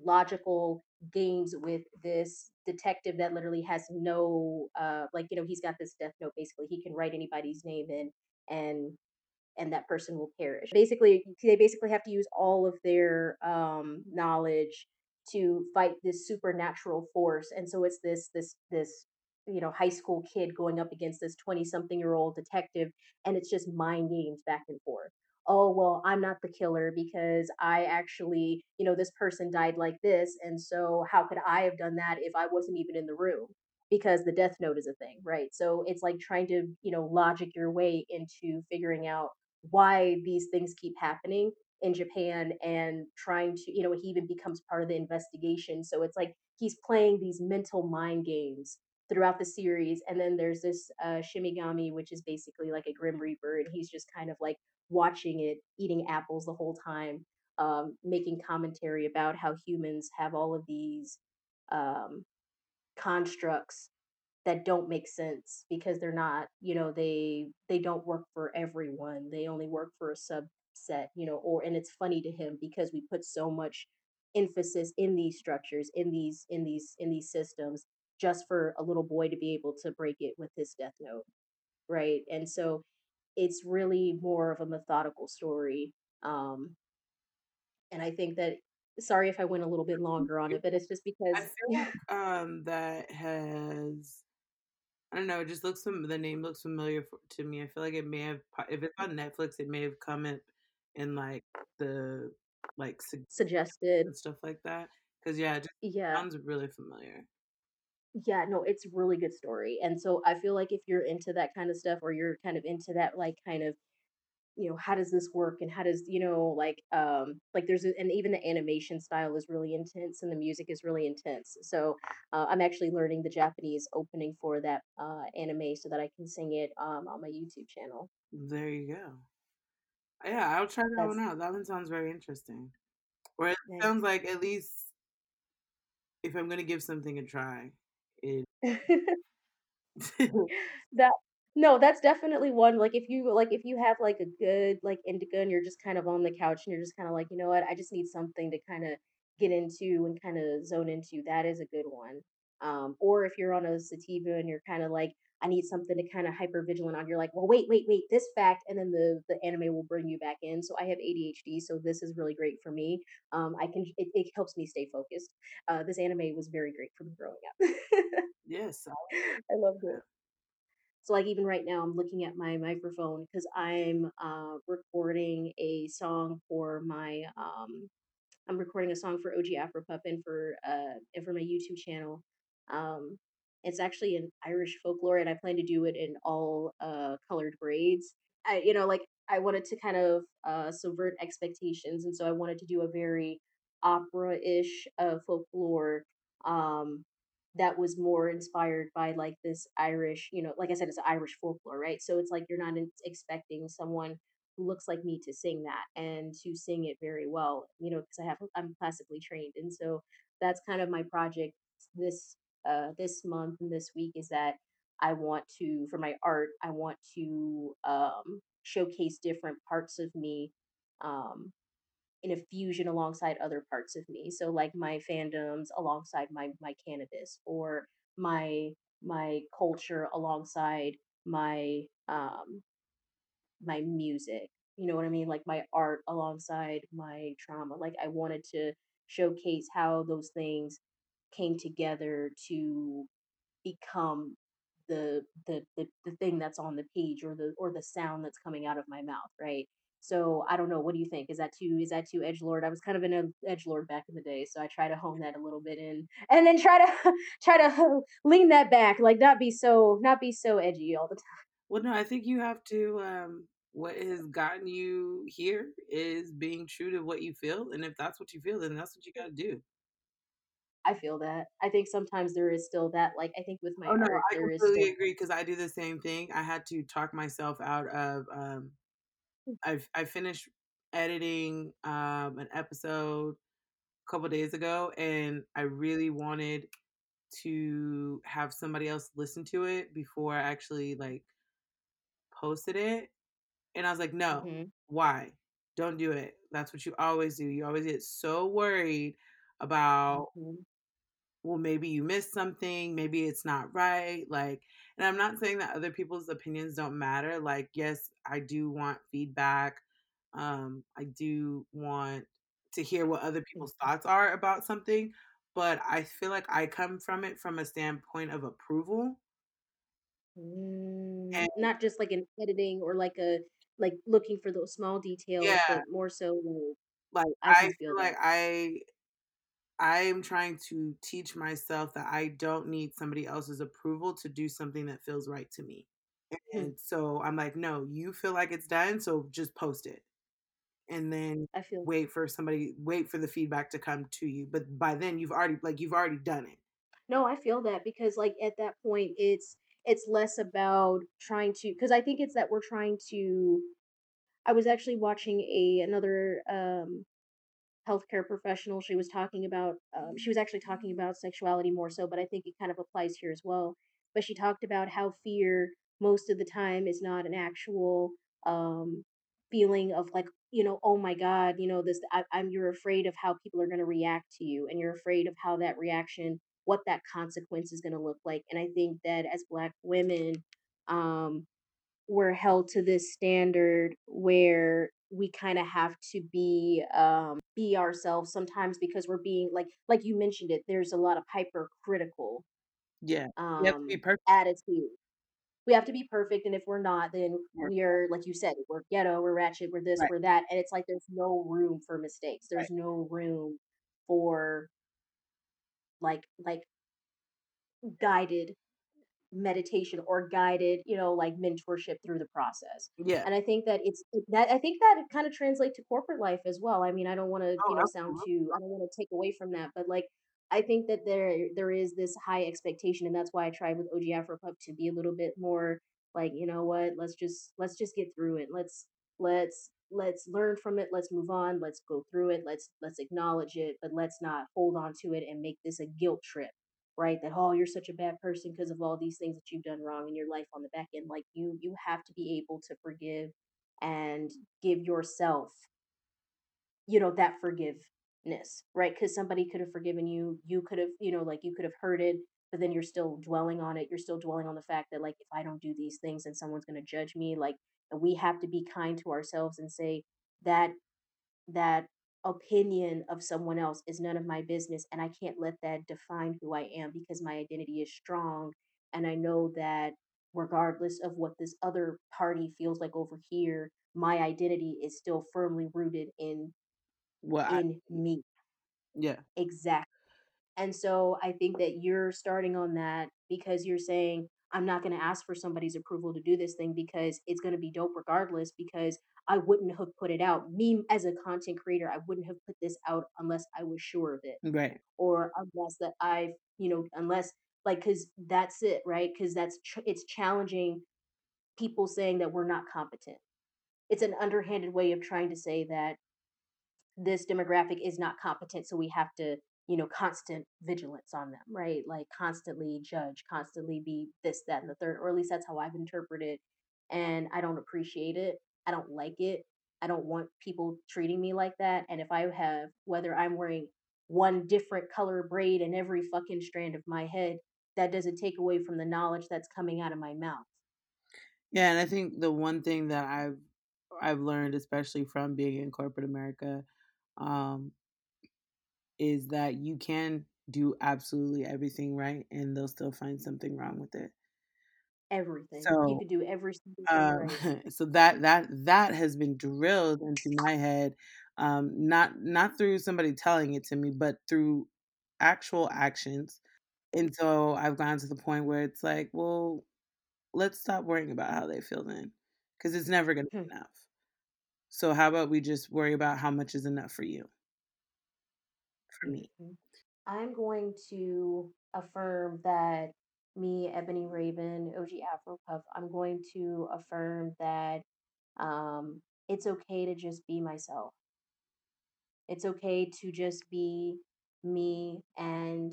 Speaker 2: logical games with this detective that literally has no uh like you know he's got this death note basically he can write anybody's name in and and that person will perish. Basically, they basically have to use all of their um, knowledge to fight this supernatural force, and so it's this this this you know high school kid going up against this 20 something year old detective and it's just mind games back and forth. Oh well i'm not the killer because i actually you know this person died like this and so how could i have done that if i wasn't even in the room? Because the death note is a thing right? So it's like trying to you know logic your way into figuring out why these things keep happening in Japan and trying to, you know, he even becomes part of the investigation. So it's like he's playing these mental mind games throughout the series. And then there's this uh, Shinigami, which is basically like a Grim Reaper, and he's just kind of like watching it, eating apples the whole time, um, making commentary about how humans have all of these um, constructs that don't make sense because they're not you know they they don't work for everyone they only work for a subset you know or and it's funny to him because we put so much emphasis in these structures in these in these in these systems just for a little boy to be able to break it with his death note right? And so it's really more of a methodical story um and i think that sorry if i went a little bit longer on it but it's just
Speaker 1: I
Speaker 2: because
Speaker 1: feel like um that has I don't know. It just looks the name looks familiar for, to me. I feel like it may have if it's on Netflix, it may have come in in like the like suggestions
Speaker 2: suggested
Speaker 1: and stuff like that. Because yeah, it just
Speaker 2: yeah
Speaker 1: sounds really familiar.
Speaker 2: Yeah, no, it's really good story. And so I feel like if you're into that kind of stuff or you're kind of into that like kind of, you know, how does this work and how does, you know, like um like there's a, and even the animation style is really intense and the music is really intense. So uh, I'm actually learning the Japanese opening for that uh anime so that I can sing it um on my YouTube channel.
Speaker 1: There you go. Yeah, I'll try that one out. That one sounds very interesting. Or it sounds like at least if I'm gonna give something a try, it.
Speaker 2: That no, that's definitely one, like, if you like, if you have, like, a good, like, indica and you're just kind of on the couch and you're just kinda like, "You know what? I just need something to kinda get into and kinda zone into," that is a good one. Um, or if you're on a sativa and you're kinda like, "I need something to kinda hyper vigilant on," you're like, "Well, wait, wait, wait, this fact," and then the the anime will bring you back in. So I have ADHD, so this is really great for me. Um, I can it it helps me stay focused. Uh, this anime was very great for me growing up.
Speaker 1: yes, I
Speaker 2: I loved it. So like even right now, I'm looking at my microphone because I'm uh, recording a song for my um, I'm recording a song for OG Afro Puff and for uh and for my YouTube channel. Um, it's actually an Irish folklore, and I plan to do it in all uh colored braids. I you know like I wanted to kind of uh subvert expectations, and so I wanted to do a very opera-ish uh folklore um that was more inspired by like this Irish, you know, like I said, it's Irish folklore, right? So it's like you're not expecting someone who looks like me to sing that and to sing it very well, you know, because I have I'm classically trained, and so that's kind of my project this uh this month and this week is that I want to for my art I want to um showcase different parts of me um in a fusion alongside other parts of me. So like my fandoms alongside my my cannabis or my my culture alongside my um my music. You know what I mean? Like my art alongside my trauma. Like I wanted to showcase how those things came together to become the the the the thing that's on the page or the or the sound that's coming out of my mouth, right? So I don't know. What do you think? Is that too is that too edge lord? I was kind of an edge lord back in the day, so I try to hone that a little bit in, and then try to try to lean that back, like not be so not be so edgy all the time.
Speaker 1: Well, no, I think you have to. Um, what has gotten you here is being true to what you feel, and if that's what you feel, then that's what you got to do.
Speaker 2: I feel that. I think sometimes there is still that. Like I think with my
Speaker 1: Oh no, I
Speaker 2: there is
Speaker 1: completely
Speaker 2: still.
Speaker 1: agree because I do the same thing. I had to talk myself out of. Um, I've I finished. editing um, an episode a couple days ago, and I really wanted to have somebody else listen to it before I actually like posted it. And I was like, no,
Speaker 2: Mhm.
Speaker 1: why? Don't do it. That's what you always do. You always get so worried about
Speaker 2: Mhm.
Speaker 1: well, maybe you missed something, maybe it's not right. Like, and I'm not saying that other people's opinions don't matter. Like, yes, I do want feedback. Um, I do want to hear what other people's
Speaker 2: Mhm.
Speaker 1: thoughts are about something, but I feel like I come from it from a standpoint of approval.
Speaker 2: Mm,
Speaker 1: And
Speaker 2: not just like an editing or like a like looking for those small details,
Speaker 1: yeah,
Speaker 2: but more so like
Speaker 1: like
Speaker 2: I
Speaker 1: I
Speaker 2: feel
Speaker 1: feel like
Speaker 2: that.
Speaker 1: I I'm trying to teach myself that I don't need somebody else's approval to do something that feels right to me.
Speaker 2: Hmm,
Speaker 1: And so I'm like, "No, you feel like it's done, so just post it." And then
Speaker 2: I feel
Speaker 1: wait for somebody wait for the feedback to come to you, but by then you've already like, you've already done it.
Speaker 2: no, I feel that because like at that point it's it's less about trying to because I think it's that we're trying to I was actually watching a another um healthcare professional. She was talking about um, she was actually talking about sexuality more so, but I think it kind of applies here as well. But she talked about how fear most of the time is not an actual um, feeling of like you know oh my god you know this I, I'm you're afraid of how people are going to react to you and you're afraid of how that reaction what that consequence is going to look like and I think that as black women um we're held to this standard where we kind of have to be um be ourselves sometimes because we're being like like you mentioned it there's a lot of hypercritical
Speaker 1: Yeah. You have to be
Speaker 2: um
Speaker 1: perfect.
Speaker 2: attitude we have to be perfect and if we're not then we are like you said we're ghetto we're ratchet we're this
Speaker 1: right,
Speaker 2: we're that and it's like there's no room for mistakes
Speaker 1: right.
Speaker 2: there's no room for like like guided meditation or guided, you know, like mentorship through the process.
Speaker 1: Yeah.
Speaker 2: And I think that it's that I think that it kind of translates to corporate life as well. I mean, I don't want to,
Speaker 1: Oh,
Speaker 2: you know, sound too I don't want to take away from that, but like I think that there there is this high expectation and that's why I tried with OG Afro Puff to be a little bit more like, you know what, let's just let's just get through it. Let's let's let's learn from it, let's move on, let's go through it, let's let's acknowledge it, but let's not hold on to it and make this a guilt trip right? That oh, you're such a bad person because of all these things that you've done wrong in your life on the back end. Like you, you have to be able to forgive and give yourself, you know, that forgiveness, right? Because somebody could have forgiven you, you could have, you know, like you could have heard it, but then you're still dwelling on it. You're still dwelling on the fact that like if I don't do these things, then someone's going to judge me. Like, we have to be kind to ourselves and say that that opinion of someone else is none of my business and I can't let that define who I am because my identity is strong and I know that regardless of what this other party feels like over here my identity is still firmly rooted in
Speaker 1: Well, I
Speaker 2: in me
Speaker 1: yeah.
Speaker 2: exactly and so I think that you're starting on that because you're saying, I'm not going to ask for somebody's approval to do this thing because it's going to be dope regardless because I wouldn't have put it out. Me as a content creator, I wouldn't have put this out unless I was sure of it
Speaker 1: Right.
Speaker 2: or unless that I've, you know, unless like, cause that's it, right? Cause that's, ch- it's challenging people saying that we're not competent. It's an underhanded way of trying to say that this demographic is not competent so we have to you know constant vigilance on them right like constantly judge constantly be this that and the third or at least that's how i've interpreted and i don't appreciate it i don't like it i don't want people treating me like that and if i have whether i'm wearing one different color braid in every fucking strand of my head that doesn't take away from the knowledge that's coming out of my mouth
Speaker 1: Yeah, and I think the one thing that I've I've learned, especially from being in corporate America, um, is that you can do absolutely everything right, and they'll still find something wrong with it.
Speaker 2: Everything you
Speaker 1: So,
Speaker 2: could do every single thing
Speaker 1: um,
Speaker 2: right
Speaker 1: so that that that has been drilled into my head, um, not not through somebody telling it to me, but through actual actions. And so I've gotten to the point where it's like, well, let's stop worrying about how they feel then, because it's never going to
Speaker 2: Hmm.
Speaker 1: be enough. So how about we just worry about how much is enough for you, for me?
Speaker 2: Mhm. I'm going to affirm that me, Ebony Raven, OG Afro Puff, I'm going to affirm that um, it's okay to just be myself. It's okay to just be me and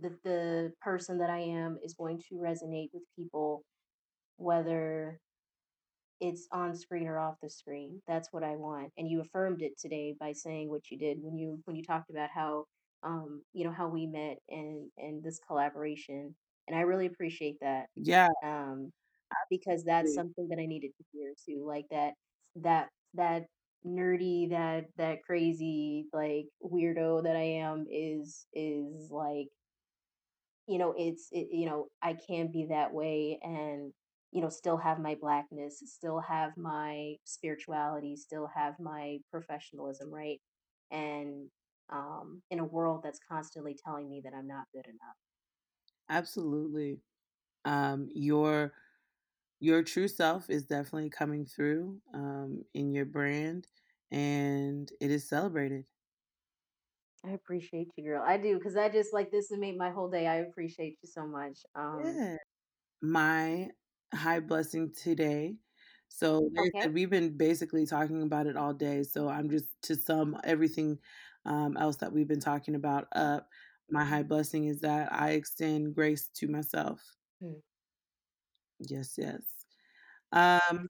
Speaker 2: the the person that I am is going to resonate with people whether it's on screen or off the screen. That's what I want. And you affirmed it today by saying what you did when you when you talked about how um you know how we met and and this collaboration. And I really appreciate that.
Speaker 1: Yeah,
Speaker 2: Um because that's
Speaker 1: absolutely.
Speaker 2: something that I needed to hear too. Like that that that nerdy that that crazy like weirdo that I am is is like you know, it's it, you know, I can be that way and you know, still have my blackness, still have my spirituality, still have my professionalism, right? And um in a world that's constantly telling me that I'm not good enough.
Speaker 1: Absolutely. Um, your your true self is definitely coming through um, in your brand, and it is celebrated.
Speaker 2: I appreciate you, girl. I do because I just like this to make my whole day. I appreciate you so much. Um,
Speaker 1: Yeah. My high blessing today. So, like I
Speaker 2: okay.
Speaker 1: said, we've been basically talking about it all day. So, I'm just to sum everything um, else that we've been talking about up. My high blessing is that I extend grace to myself.
Speaker 2: Mm,
Speaker 1: Yes, yes. Um,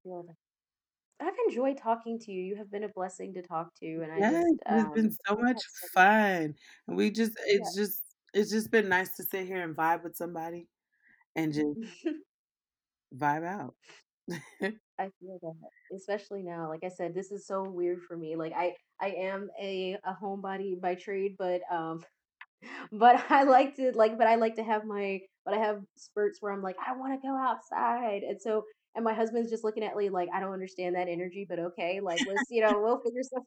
Speaker 2: I've enjoyed talking to you. You have been a blessing to talk to, and I
Speaker 1: yes,
Speaker 2: just
Speaker 1: it has been
Speaker 2: um
Speaker 1: so much fun. And we just,
Speaker 2: yeah.
Speaker 1: it's just, it's just been nice to sit here and vibe with somebody and just vibe out.
Speaker 2: I feel that, especially now. Like I said, this is so weird for me. Like I I am a a homebody by trade, but um but I like to like but I like to have my but I have spurts where I'm like I want to go outside. And so and my husband's just looking at me like I don't understand that energy, but okay, like let's you know, we'll figure stuff.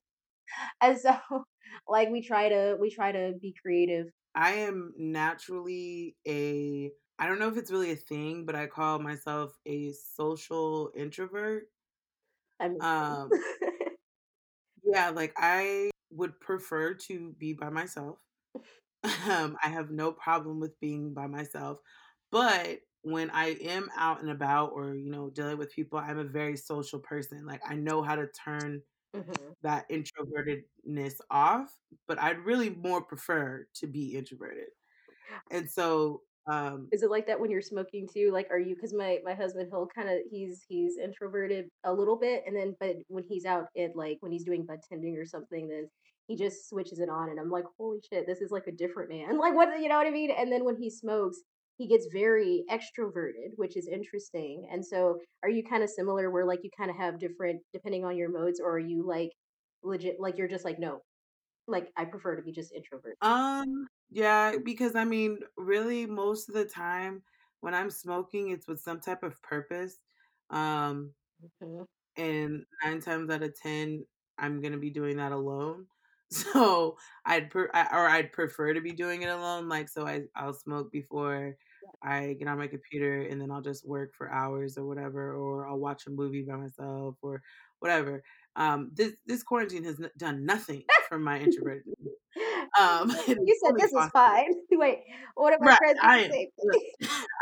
Speaker 2: And so like we try to we try to be creative.
Speaker 1: I am naturally a I don't know if it's really a thing, but I call myself a social introvert.
Speaker 2: I miss
Speaker 1: Um, yeah, like I would prefer to be by myself. Um, I have no problem with being by myself, but when I am out and about or, you know, dealing with people, I'm a very social person. Like I know how to turn
Speaker 2: Mhm.
Speaker 1: that introvertedness off, but I'd really more prefer to be introverted. And so, um
Speaker 2: Is it like that when you're smoking too? Like, are you? Because my my husband, he'll kind of he's he's introverted a little bit, and then but when he's out at like when he's doing bud tending or something, then he just switches it on, and I'm like, holy shit, this is like a different man. Like, what you know what I mean? And then when he smokes, he gets very extroverted, which is interesting. And so, are you kind of similar, where like you kind of have different depending on your modes, or are you like legit like you're just like no, like I prefer to be just introvert.
Speaker 1: Um, yeah, because I mean, really most of the time when I'm smoking, it's with some type of purpose. Um,
Speaker 2: Mhm.
Speaker 1: and 9 times out of 10, I'm gonna be doing that alone. So, I'd per I or I'd prefer to be doing it alone, like, so I I'll smoke before I get on my computer, and then I'll just work for hours or whatever, or I'll watch a movie by myself or whatever. Um, this this quarantine has n done nothing for my introverted um,
Speaker 2: You said this is fine. Wait, what my
Speaker 1: Right,
Speaker 2: friends did
Speaker 1: I am look.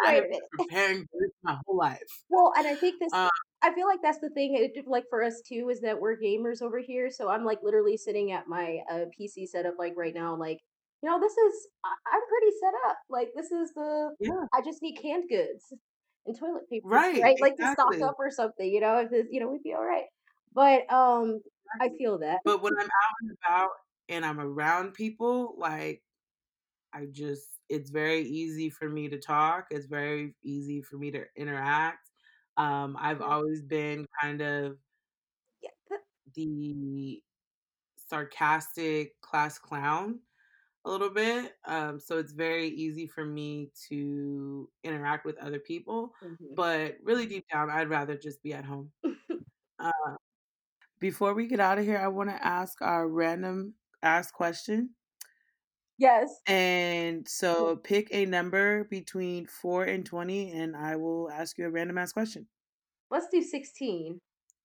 Speaker 1: I have been preparing for this my whole life.
Speaker 2: Well, and I think this
Speaker 1: Um,
Speaker 2: I feel like that's the thing, it like, for us too, is that we're gamers over here, so I'm, like, literally sitting at my, uh, PC setup, like, right now, like, you know, this is I I'm pretty set up, like, this is the
Speaker 1: yeah,
Speaker 2: I just need canned goods and toilet paper,
Speaker 1: right,
Speaker 2: right? Like, to stock up or something, you know, if it's you know, we'd be alright. But, um, I feel that.
Speaker 1: But when I'm out and about and I'm around people, like, I just it's very easy for me to talk, it's very easy for me to interact. Um, I've always been kind of the sarcastic class clown a little bit. Um, so it's very easy for me to interact with other people.
Speaker 2: mhm.
Speaker 1: But really deep down, I'd rather just be at home. Uh, before we get out of here, I want to ask our random ask question.
Speaker 2: Yes.
Speaker 1: And so pick a number between 4 and 20, and I will ask you a random ass question.
Speaker 2: Let's do 16.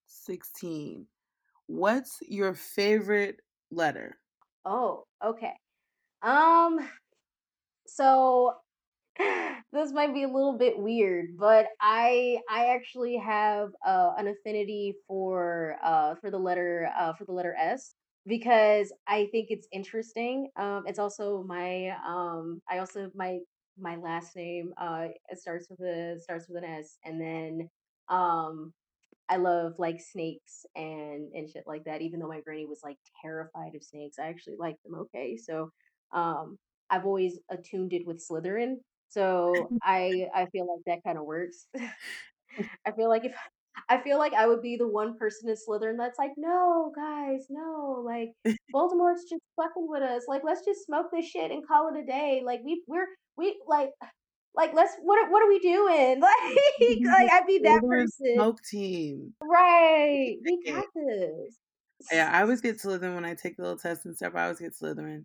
Speaker 1: 16. What's your favorite letter?
Speaker 2: Oh, okay. Um, so this might be a little bit weird, but I I actually have uh, an affinity for uh for the letter uh for the letter S because I think it's interesting. Um, it's also my um I also my my last name uh it starts with a starts with an S, and then um I love like snakes and and shit like that. Even though my granny was like terrified of snakes, I actually like them. Okay, so um, I've always attuned it with Slytherin, so I I feel like that kind of works. I feel like if I feel like I would be the one person in Slytherin that's like, no, guys, no, like Voldemort's just fucking with us. Like, let's just smoke this shit and call it a day. Like we we're we like like let's what are- what are we doing? Like like I'd be that
Speaker 1: Slytherin
Speaker 2: person.
Speaker 1: smoke team.
Speaker 2: Right. We got this.
Speaker 1: yeah, I always get Slytherin when I take the little tests and stuff. I always get Slytherin.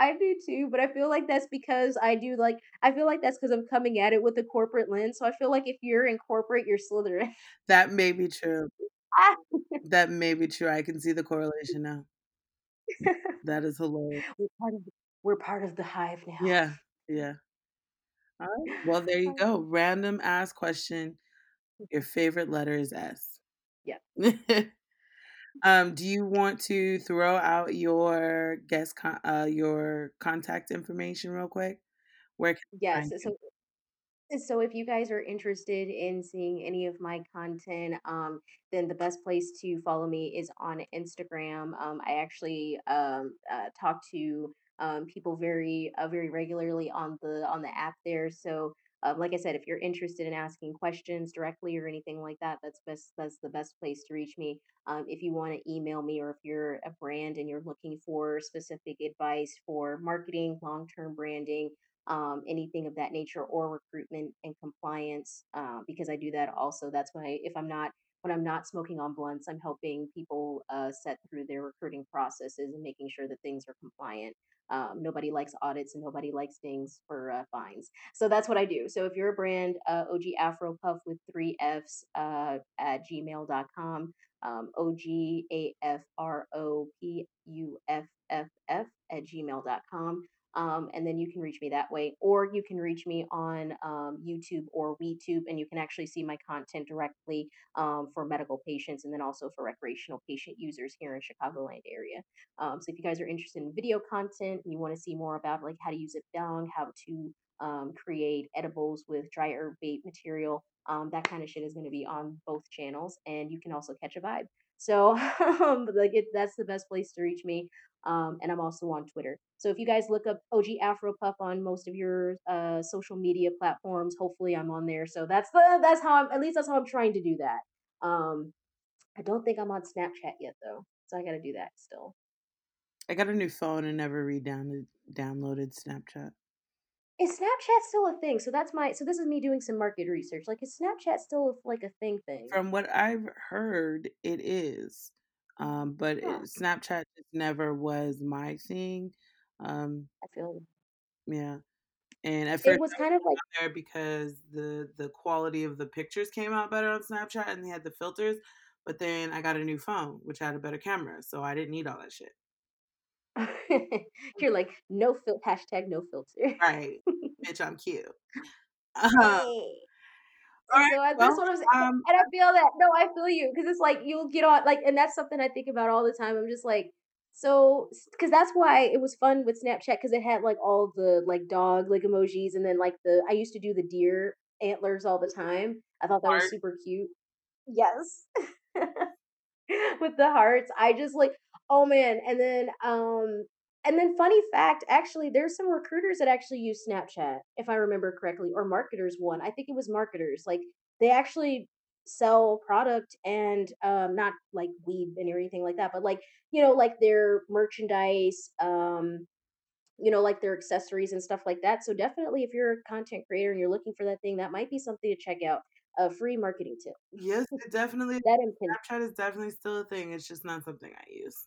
Speaker 2: I do too, but I feel like that's because I do like I feel like that's because I'm coming at it with a corporate lens. So I feel like if you're in corporate, you're Slytherin.
Speaker 1: That may be true. That may be true. I can see the correlation now. That is hilarious.
Speaker 2: we're part of the, we're part of the hive now.
Speaker 1: Yeah, yeah. All right. Well, there you go. Random ass question. Your favorite letter is S.
Speaker 2: Yeah.
Speaker 1: um, do you want to throw out your guest con- uh your contact information real quick? Where can
Speaker 2: Yes. So So if you guys are interested in seeing any of my content, um, then the best place to follow me is on Instagram. Um, I actually um, uh, talk to um, people very uh, very regularly on the on the app there. So um, like I said, if you're interested in asking questions directly or anything like that, that's best that's the best place to reach me. Um, if you want to email me or if you're a brand and you're looking for specific advice for marketing, long term branding um, anything of that nature, or recruitment and compliance, uh, because I do that also. That's why if I'm not when I'm not smoking on blunts, I'm helping people uh, set through their recruiting processes and making sure that things are compliant. Um, nobody likes audits and nobody likes things for uh, fines. So that's what I do. So if you're a brand, uh, OG Afro Puff with three F's uh, at gmail.com, um, O G A F R O P U F F F at gmail.com um, and then you can reach me that way, or you can reach me on um, YouTube or WeedTube, and you can actually see my content directly um, for medical patients, and then also for recreational patient users here in Chicagoland area. Um, so if you guys are interested in video content and you want to see more about like how to use a dong, how to um, create edibles with dry herb bait material, um, that kind of shit is going to be on both channels, and you can also catch a vibe. So, like, it, that's the best place to reach me um, and I'm also on Twitter. So if you guys look up OG Afro Puff on most of your uh, social media platforms, hopefully I'm on there. So that's the that's how I'm at least that's how I'm trying to do that. Um, I don't think I'm on Snapchat yet though, so I got to do that still.
Speaker 1: I got a new phone and never re-downloaded downloaded Snapchat.
Speaker 2: Is Snapchat still a thing? So that's my so this is me doing some market research. Like is Snapchat still like a thing thing?
Speaker 1: From what I've heard, it is. Um, but
Speaker 2: Huh,
Speaker 1: it, Snapchat never was my thing. Um,
Speaker 2: I feel
Speaker 1: yeah. And at
Speaker 2: it
Speaker 1: first
Speaker 2: was
Speaker 1: I was
Speaker 2: kind of like
Speaker 1: there because the the quality of the pictures came out better on Snapchat and they had the filters. But then I got a new phone which had a better camera, so I didn't need all that shit.
Speaker 2: you're like no fil- hashtag no filter.
Speaker 1: Right. Bitch, I'm cute. Uh,
Speaker 2: Hey.
Speaker 1: all right.
Speaker 2: so I, that's
Speaker 1: Well,
Speaker 2: what I'm saying,
Speaker 1: um,
Speaker 2: and I feel that. No, I feel you because it's like you'll get on like, and that's something I think about all the time. I'm just like, so because that's why it was fun with Snapchat because it had like all the like dog like emojis, and then like the I used to do the deer antlers all the time. I thought that was super cute. Yes. with the hearts. I just like, oh man. And then, um, and then funny fact, actually, there's some recruiters that actually use Snapchat, if I remember correctly, or marketers one. I think it was marketers. Like they actually sell product and um not like weed and anything like that, but like, you know, like their merchandise, um, you know, like their accessories and stuff like that. So definitely if you're a content creator and you're looking for that thing, that might be something to check out. A free marketing tip.
Speaker 1: Yes, it definitely
Speaker 2: That.
Speaker 1: Snapchat is definitely still a thing. It's just not something I use.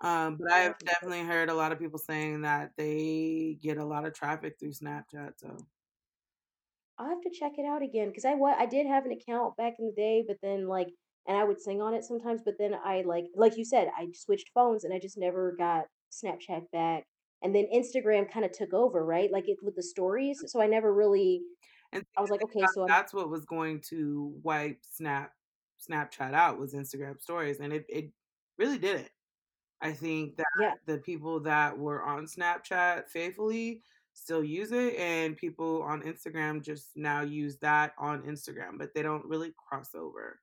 Speaker 1: Um, but I've definitely heard a lot of people saying that they get a lot of traffic through Snapchat. So
Speaker 2: I'll have to check it out again because I wa I did have an account back in the day, but then like, and I would sing on it sometimes, but then I like, like you said, I switched phones and I just never got Snapchat back. and then Instagram kinda took over, right? Like, it with the stories, so I never really
Speaker 1: And
Speaker 2: I was like, "Okay, so I'm"
Speaker 1: that's what was going to wipe Snap Snapchat out was Instagram Stories, and it it really didn't. I think that
Speaker 2: Yeah.
Speaker 1: the people that were on Snapchat faithfully still use it, and people on Instagram just now use that on Instagram, but they don't really cross over.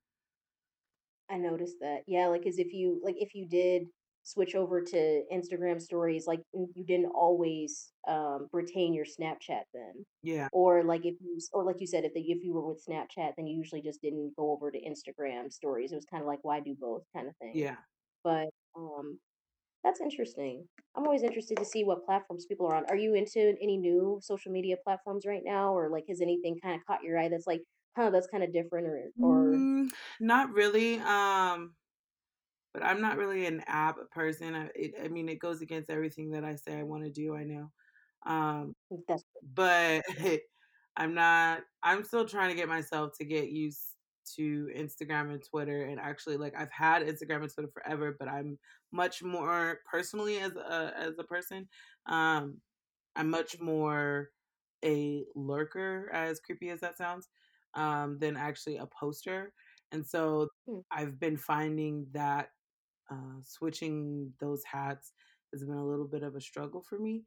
Speaker 2: I noticed that. Yeah, like, 'cause if you like, if you did switch over to Instagram Stories, like, you didn't always, um, retain your Snapchat then.
Speaker 1: Yeah.
Speaker 2: Or, like, if you or like you said, if the if you were with Snapchat, then you usually just didn't go over to Instagram Stories. It was kinda like, "Why do both?" kinda thing.
Speaker 1: Yeah.
Speaker 2: But, um, that's interesting. I'm always interested to see what platforms people are on. Are you into any new social media platforms right now, or, like, has anything kinda caught your eye that's like, "Huh, that's kinda different," or or
Speaker 1: Mm, not really, um, but I'm not really an app person. I it I mean, it goes against everything that I say I wanna do, I know. Um,
Speaker 2: that's
Speaker 1: but I'm not I'm still trying to get myself to get used to Instagram and Twitter, and actually, like, I've had Instagram and Twitter forever, but I'm much more personally as a as a person, um, I'm much more a lurker, as creepy as that sounds, um, than actually a poster, and so
Speaker 2: Hmm.
Speaker 1: I've been finding that, uh, switching those hats has been a little bit of a struggle for me.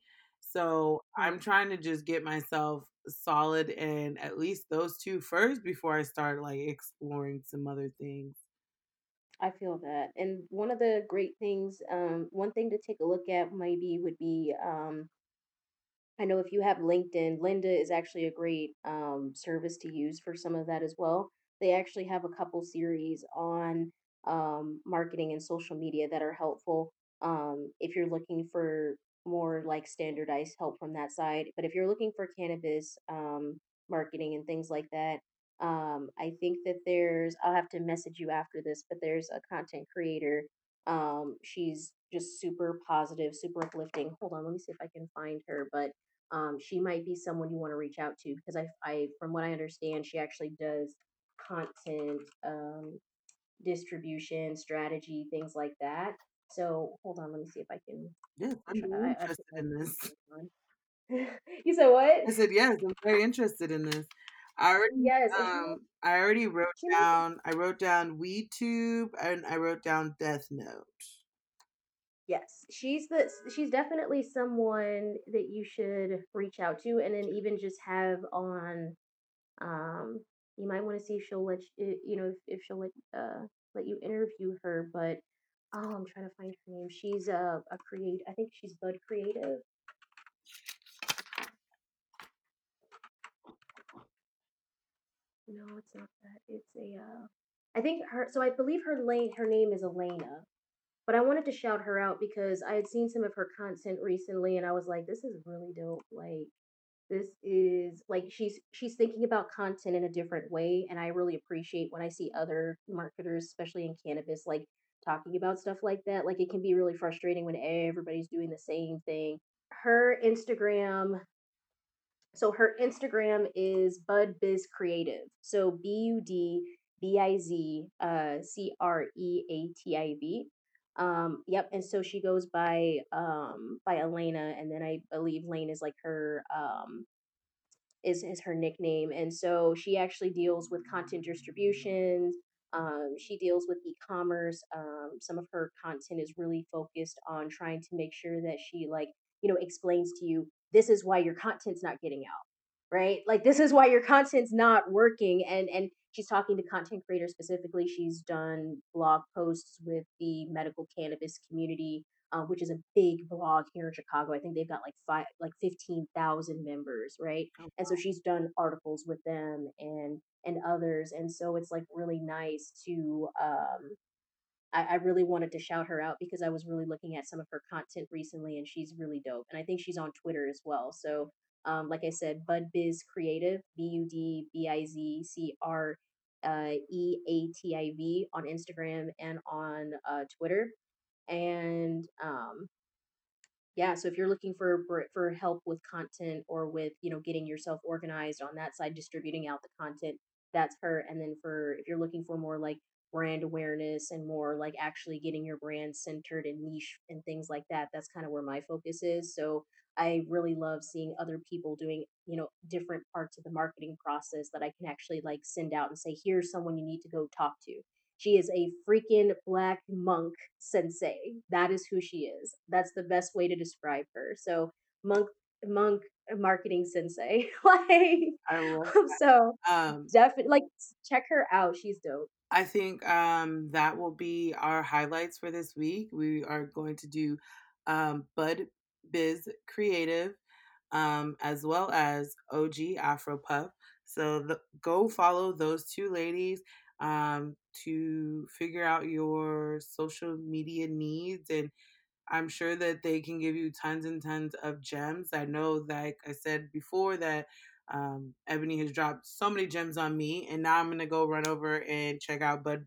Speaker 1: So, I'm
Speaker 2: Hmm.
Speaker 1: trying to just get myself solid in at least those two first before I start, like, exploring some other things.
Speaker 2: I feel that, and one of the great things, um, one thing to take a look at maybe would be, um I know if you have LinkedIn, Lynda is actually a great, um, service to use for some of that as well. They actually have a couple series on, um, marketing and social media that are helpful, um, if you're looking for more, like, standardized help from that side, but if you're looking for cannabis, um, marketing and things like that, um, I think that there's I'll have to message you after this, but there's a content creator, um, she's just super positive, super uplifting. Hold on, let me see if I can find her, but, um, she might be someone you wanna reach out to because I I from what I understand, she actually does content, um, distribution, strategy, things like that. So, hold on, let me see if I can
Speaker 1: Yes, I'm
Speaker 2: try
Speaker 1: very
Speaker 2: I I
Speaker 1: interested in this.
Speaker 2: You said what?
Speaker 1: I said, "Yes, I'm very interested in this." I already,
Speaker 2: Yes, and she might
Speaker 1: um, I already wrote
Speaker 2: she might be
Speaker 1: down I wrote down WeedTube and I wrote down Death Note.
Speaker 2: Yes, she's the she's definitely someone that you should reach out to, and then even just have on, um you might wanna see if she'll let you you know, if if she'll let, uh, let you interview her, but, oh, I'm trying to find her name. She's a a create I think she's Bud Creative. No, it's not that. It's a, uh I think her so I believe her lane her name is Elena, but I wanted to shout her out because I had seen some of her content recently, and I was like, "This is really dope." Like, this is like, she's she's thinking about content in a different way, and I really appreciate when I see other marketers, especially in cannabis, like, talking about stuff like that. Like, it can be really frustrating when everybody's doing the same thing. Her Instagram so her Instagram is Bud Biz Creative. So B-U-D-B-I-Z, uh, C-R-E-A-T-I-V. Um, yep, and so she goes by, um, by Elena, and then I believe Lane is like her, um is is her nickname, and so she actually deals with content distributions, um, she deals with e-commerce, um, some of her content is really focused on trying to make sure that she, like, you know, explains to you, "This is why your content's not getting out." Right? Like, "This is why your content's not working," and and she's talking to content creators specifically, she's done blog posts with the medical cannabis community, uh, which is a big blog here in Chicago. I think they've got, like, fi like, 15,000 members, right?
Speaker 1: Oh,
Speaker 2: And so she's done articles with them and and others, and so it's, like, really nice to, um I I really wanted to shout her out because I was really looking at some of her content recently, and she's really dope, and I think she's on Twitter as well. So, um, like I said, Bud Biz Creative, B-U-D-B-I-Z-C-R, uh, E-A-T-I-V on Instagram and on, uh, Twitter. And, um yeah, so if you're looking for for help with content or with, you know, getting yourself organized on that side, distributing out the content, that's her. And then for if you're looking for more, like brand awareness and more like actually getting your brand centered and niche and things like that. That's kind of where my focus is. So I really love seeing other people doing, you know, different parts of the marketing process that I can actually like send out and say, here's someone you need to go talk to. She is a freaking black monk sensei. That is who she is. That's the best way to describe her. So monk monk marketing sensei. like
Speaker 1: I love
Speaker 2: so
Speaker 1: um
Speaker 2: definitely like check her out. She's dope.
Speaker 1: I think um, that will be our highlights for this week. We are going to do um, Bud Biz Creative um, as well as OG Afro Puff. So the, go follow those two ladies um, to figure out your social media needs and I'm sure that they can give you tons and tons of gems. I know, like I said before, that um, Ebony has dropped so many gems on me, and now I'm gonna go run over and check out Bud.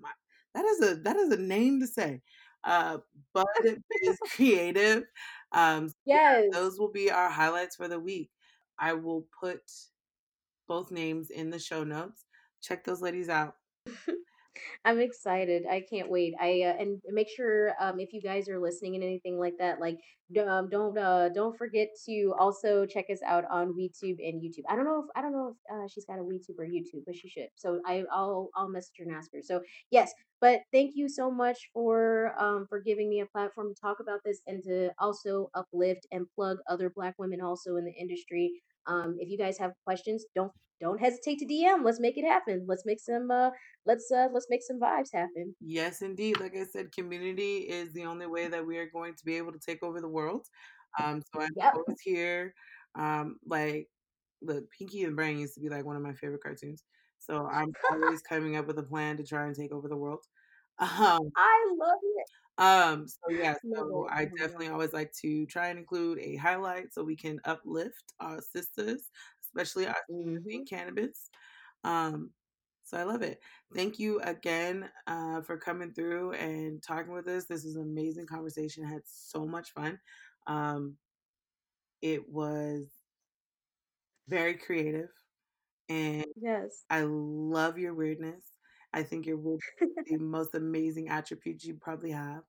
Speaker 1: My, that is a that is a name to say. Uh, Bud is creative. Um, so yeah,
Speaker 2: Yes.
Speaker 1: those will be our highlights for the week. I will put both names in the show notes. Check those ladies out.
Speaker 2: I'm excited. I can't wait. I uh, and make sure um, if you guys are listening and anything like that, like um, don't uh, don't forget to also check us out on WeedTube and YouTube. I don't know if I don't know if uh, she's got a WeedTube or YouTube, but she should. So I I'll I'll message her and ask her. So yes, but thank you so much for um for giving me a platform to talk about this and to also uplift and plug other Black women also in the industry. Um, if you guys have questions, don't don't hesitate to DM. Let's make it happen. Let's make some uh let's uh let's make some vibes happen.
Speaker 1: Yes, indeed. Like I said, community is the only way that we are going to be able to take over the world. Um, so I'm
Speaker 2: Yep.
Speaker 1: always here. Um, like, look, Pinky and Brain used to be like one of my favorite cartoons. So I'm always coming up with a plan to try and take over the world. Um,
Speaker 2: I love it.
Speaker 1: um, so yeah, so. I definitely always like to try and include a highlight so we can uplift our sisters, especially our sisters
Speaker 2: hmm
Speaker 1: in cannabis. Um, so I love it. Thank you again uh, for coming through and talking with us. This was an amazing conversation. I had so much fun. Um, it was very creative, and
Speaker 2: Yes.
Speaker 1: I love your weirdness. I think your weirdness is the most amazing attribute you probably have,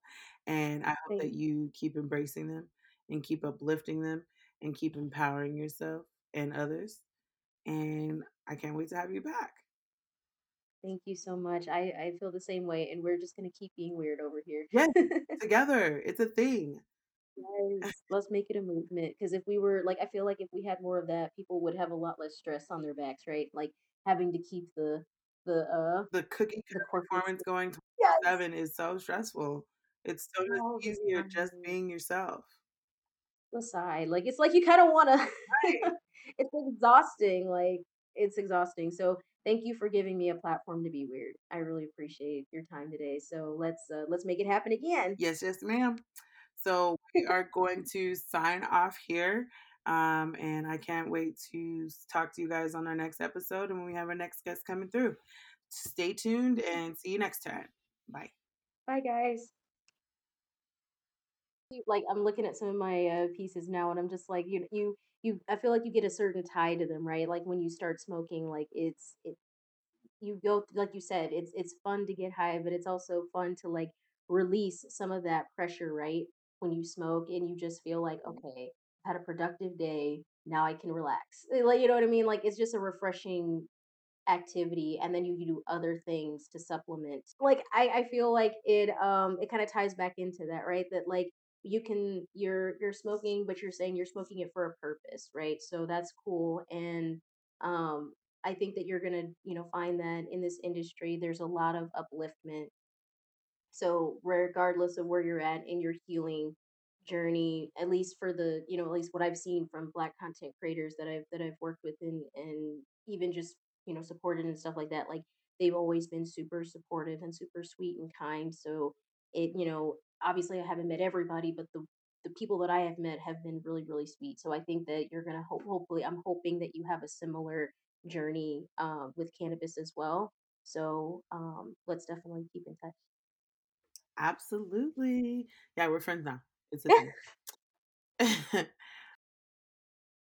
Speaker 1: and I hope that you keep embracing them and keep uplifting them and keep empowering yourself and others. And I can't wait to have you back.
Speaker 2: thank you so much. I I feel the same way, and we're just gonna keep being weird over here.
Speaker 1: Yes, together. It's a thing.
Speaker 2: Yes, let's make it a movement. Because if we were like, I feel like if we had more of that, people would have a lot less stress on their backs, right? Like having to keep the the uh
Speaker 1: The cookie
Speaker 2: the
Speaker 1: performance going
Speaker 2: Yes.
Speaker 1: 24/7 is so stressful. It's so much
Speaker 2: the
Speaker 1: easier just being yourself.
Speaker 2: Aside, like it's like you kind of want to.
Speaker 1: Right.
Speaker 2: it's exhausting. Like it's exhausting. So thank you for giving me a platform to be weird. I really appreciate your time today. So let's uh, let's make it happen again.
Speaker 1: Yes, yes, ma'am. So we are going to sign off here. Um, and I can't wait to talk to you guys on our next episode and when we have our next guest coming through. Stay tuned and see you next time. Bye.
Speaker 2: Bye, guys. You- Like I'm looking at some of my uh, pieces now, and I'm just like you you you. I feel like you get a certain tie to them, right? Like when you start smoking, like it's it you go like you said, it's it's fun to get high, but it's also fun to like release some of that pressure, right? When you smoke and you just feel like, okay, I've had a productive day. Now I can relax. Eh, Like you know what I mean? Like it's just a refreshing activity and then you do other things to supplement. Like I, I feel like it um it kind of ties back into that, right? That like you can you're you're smoking, but you're saying you're smoking it for a purpose, right? So that's cool. And um I think that you're gonna, you know, find that in this industry there's a lot of upliftment so regardless of where you're at in your healing journey, at least for the, you know, at least what I've seen from black content creators that I've that I've worked with and and even just, you know, supported and stuff like that, like they've always been super supportive and super sweet and kind. So it, you know, obviously I haven't met everybody, but the the people that I have met have been really, really sweet. So I think that you're gonna hope hopefully I'm hoping that you have a similar journey um, with cannabis as well. So um, let's definitely keep in touch.
Speaker 1: Absolutely. Yeah, we're friends now. It's a thing.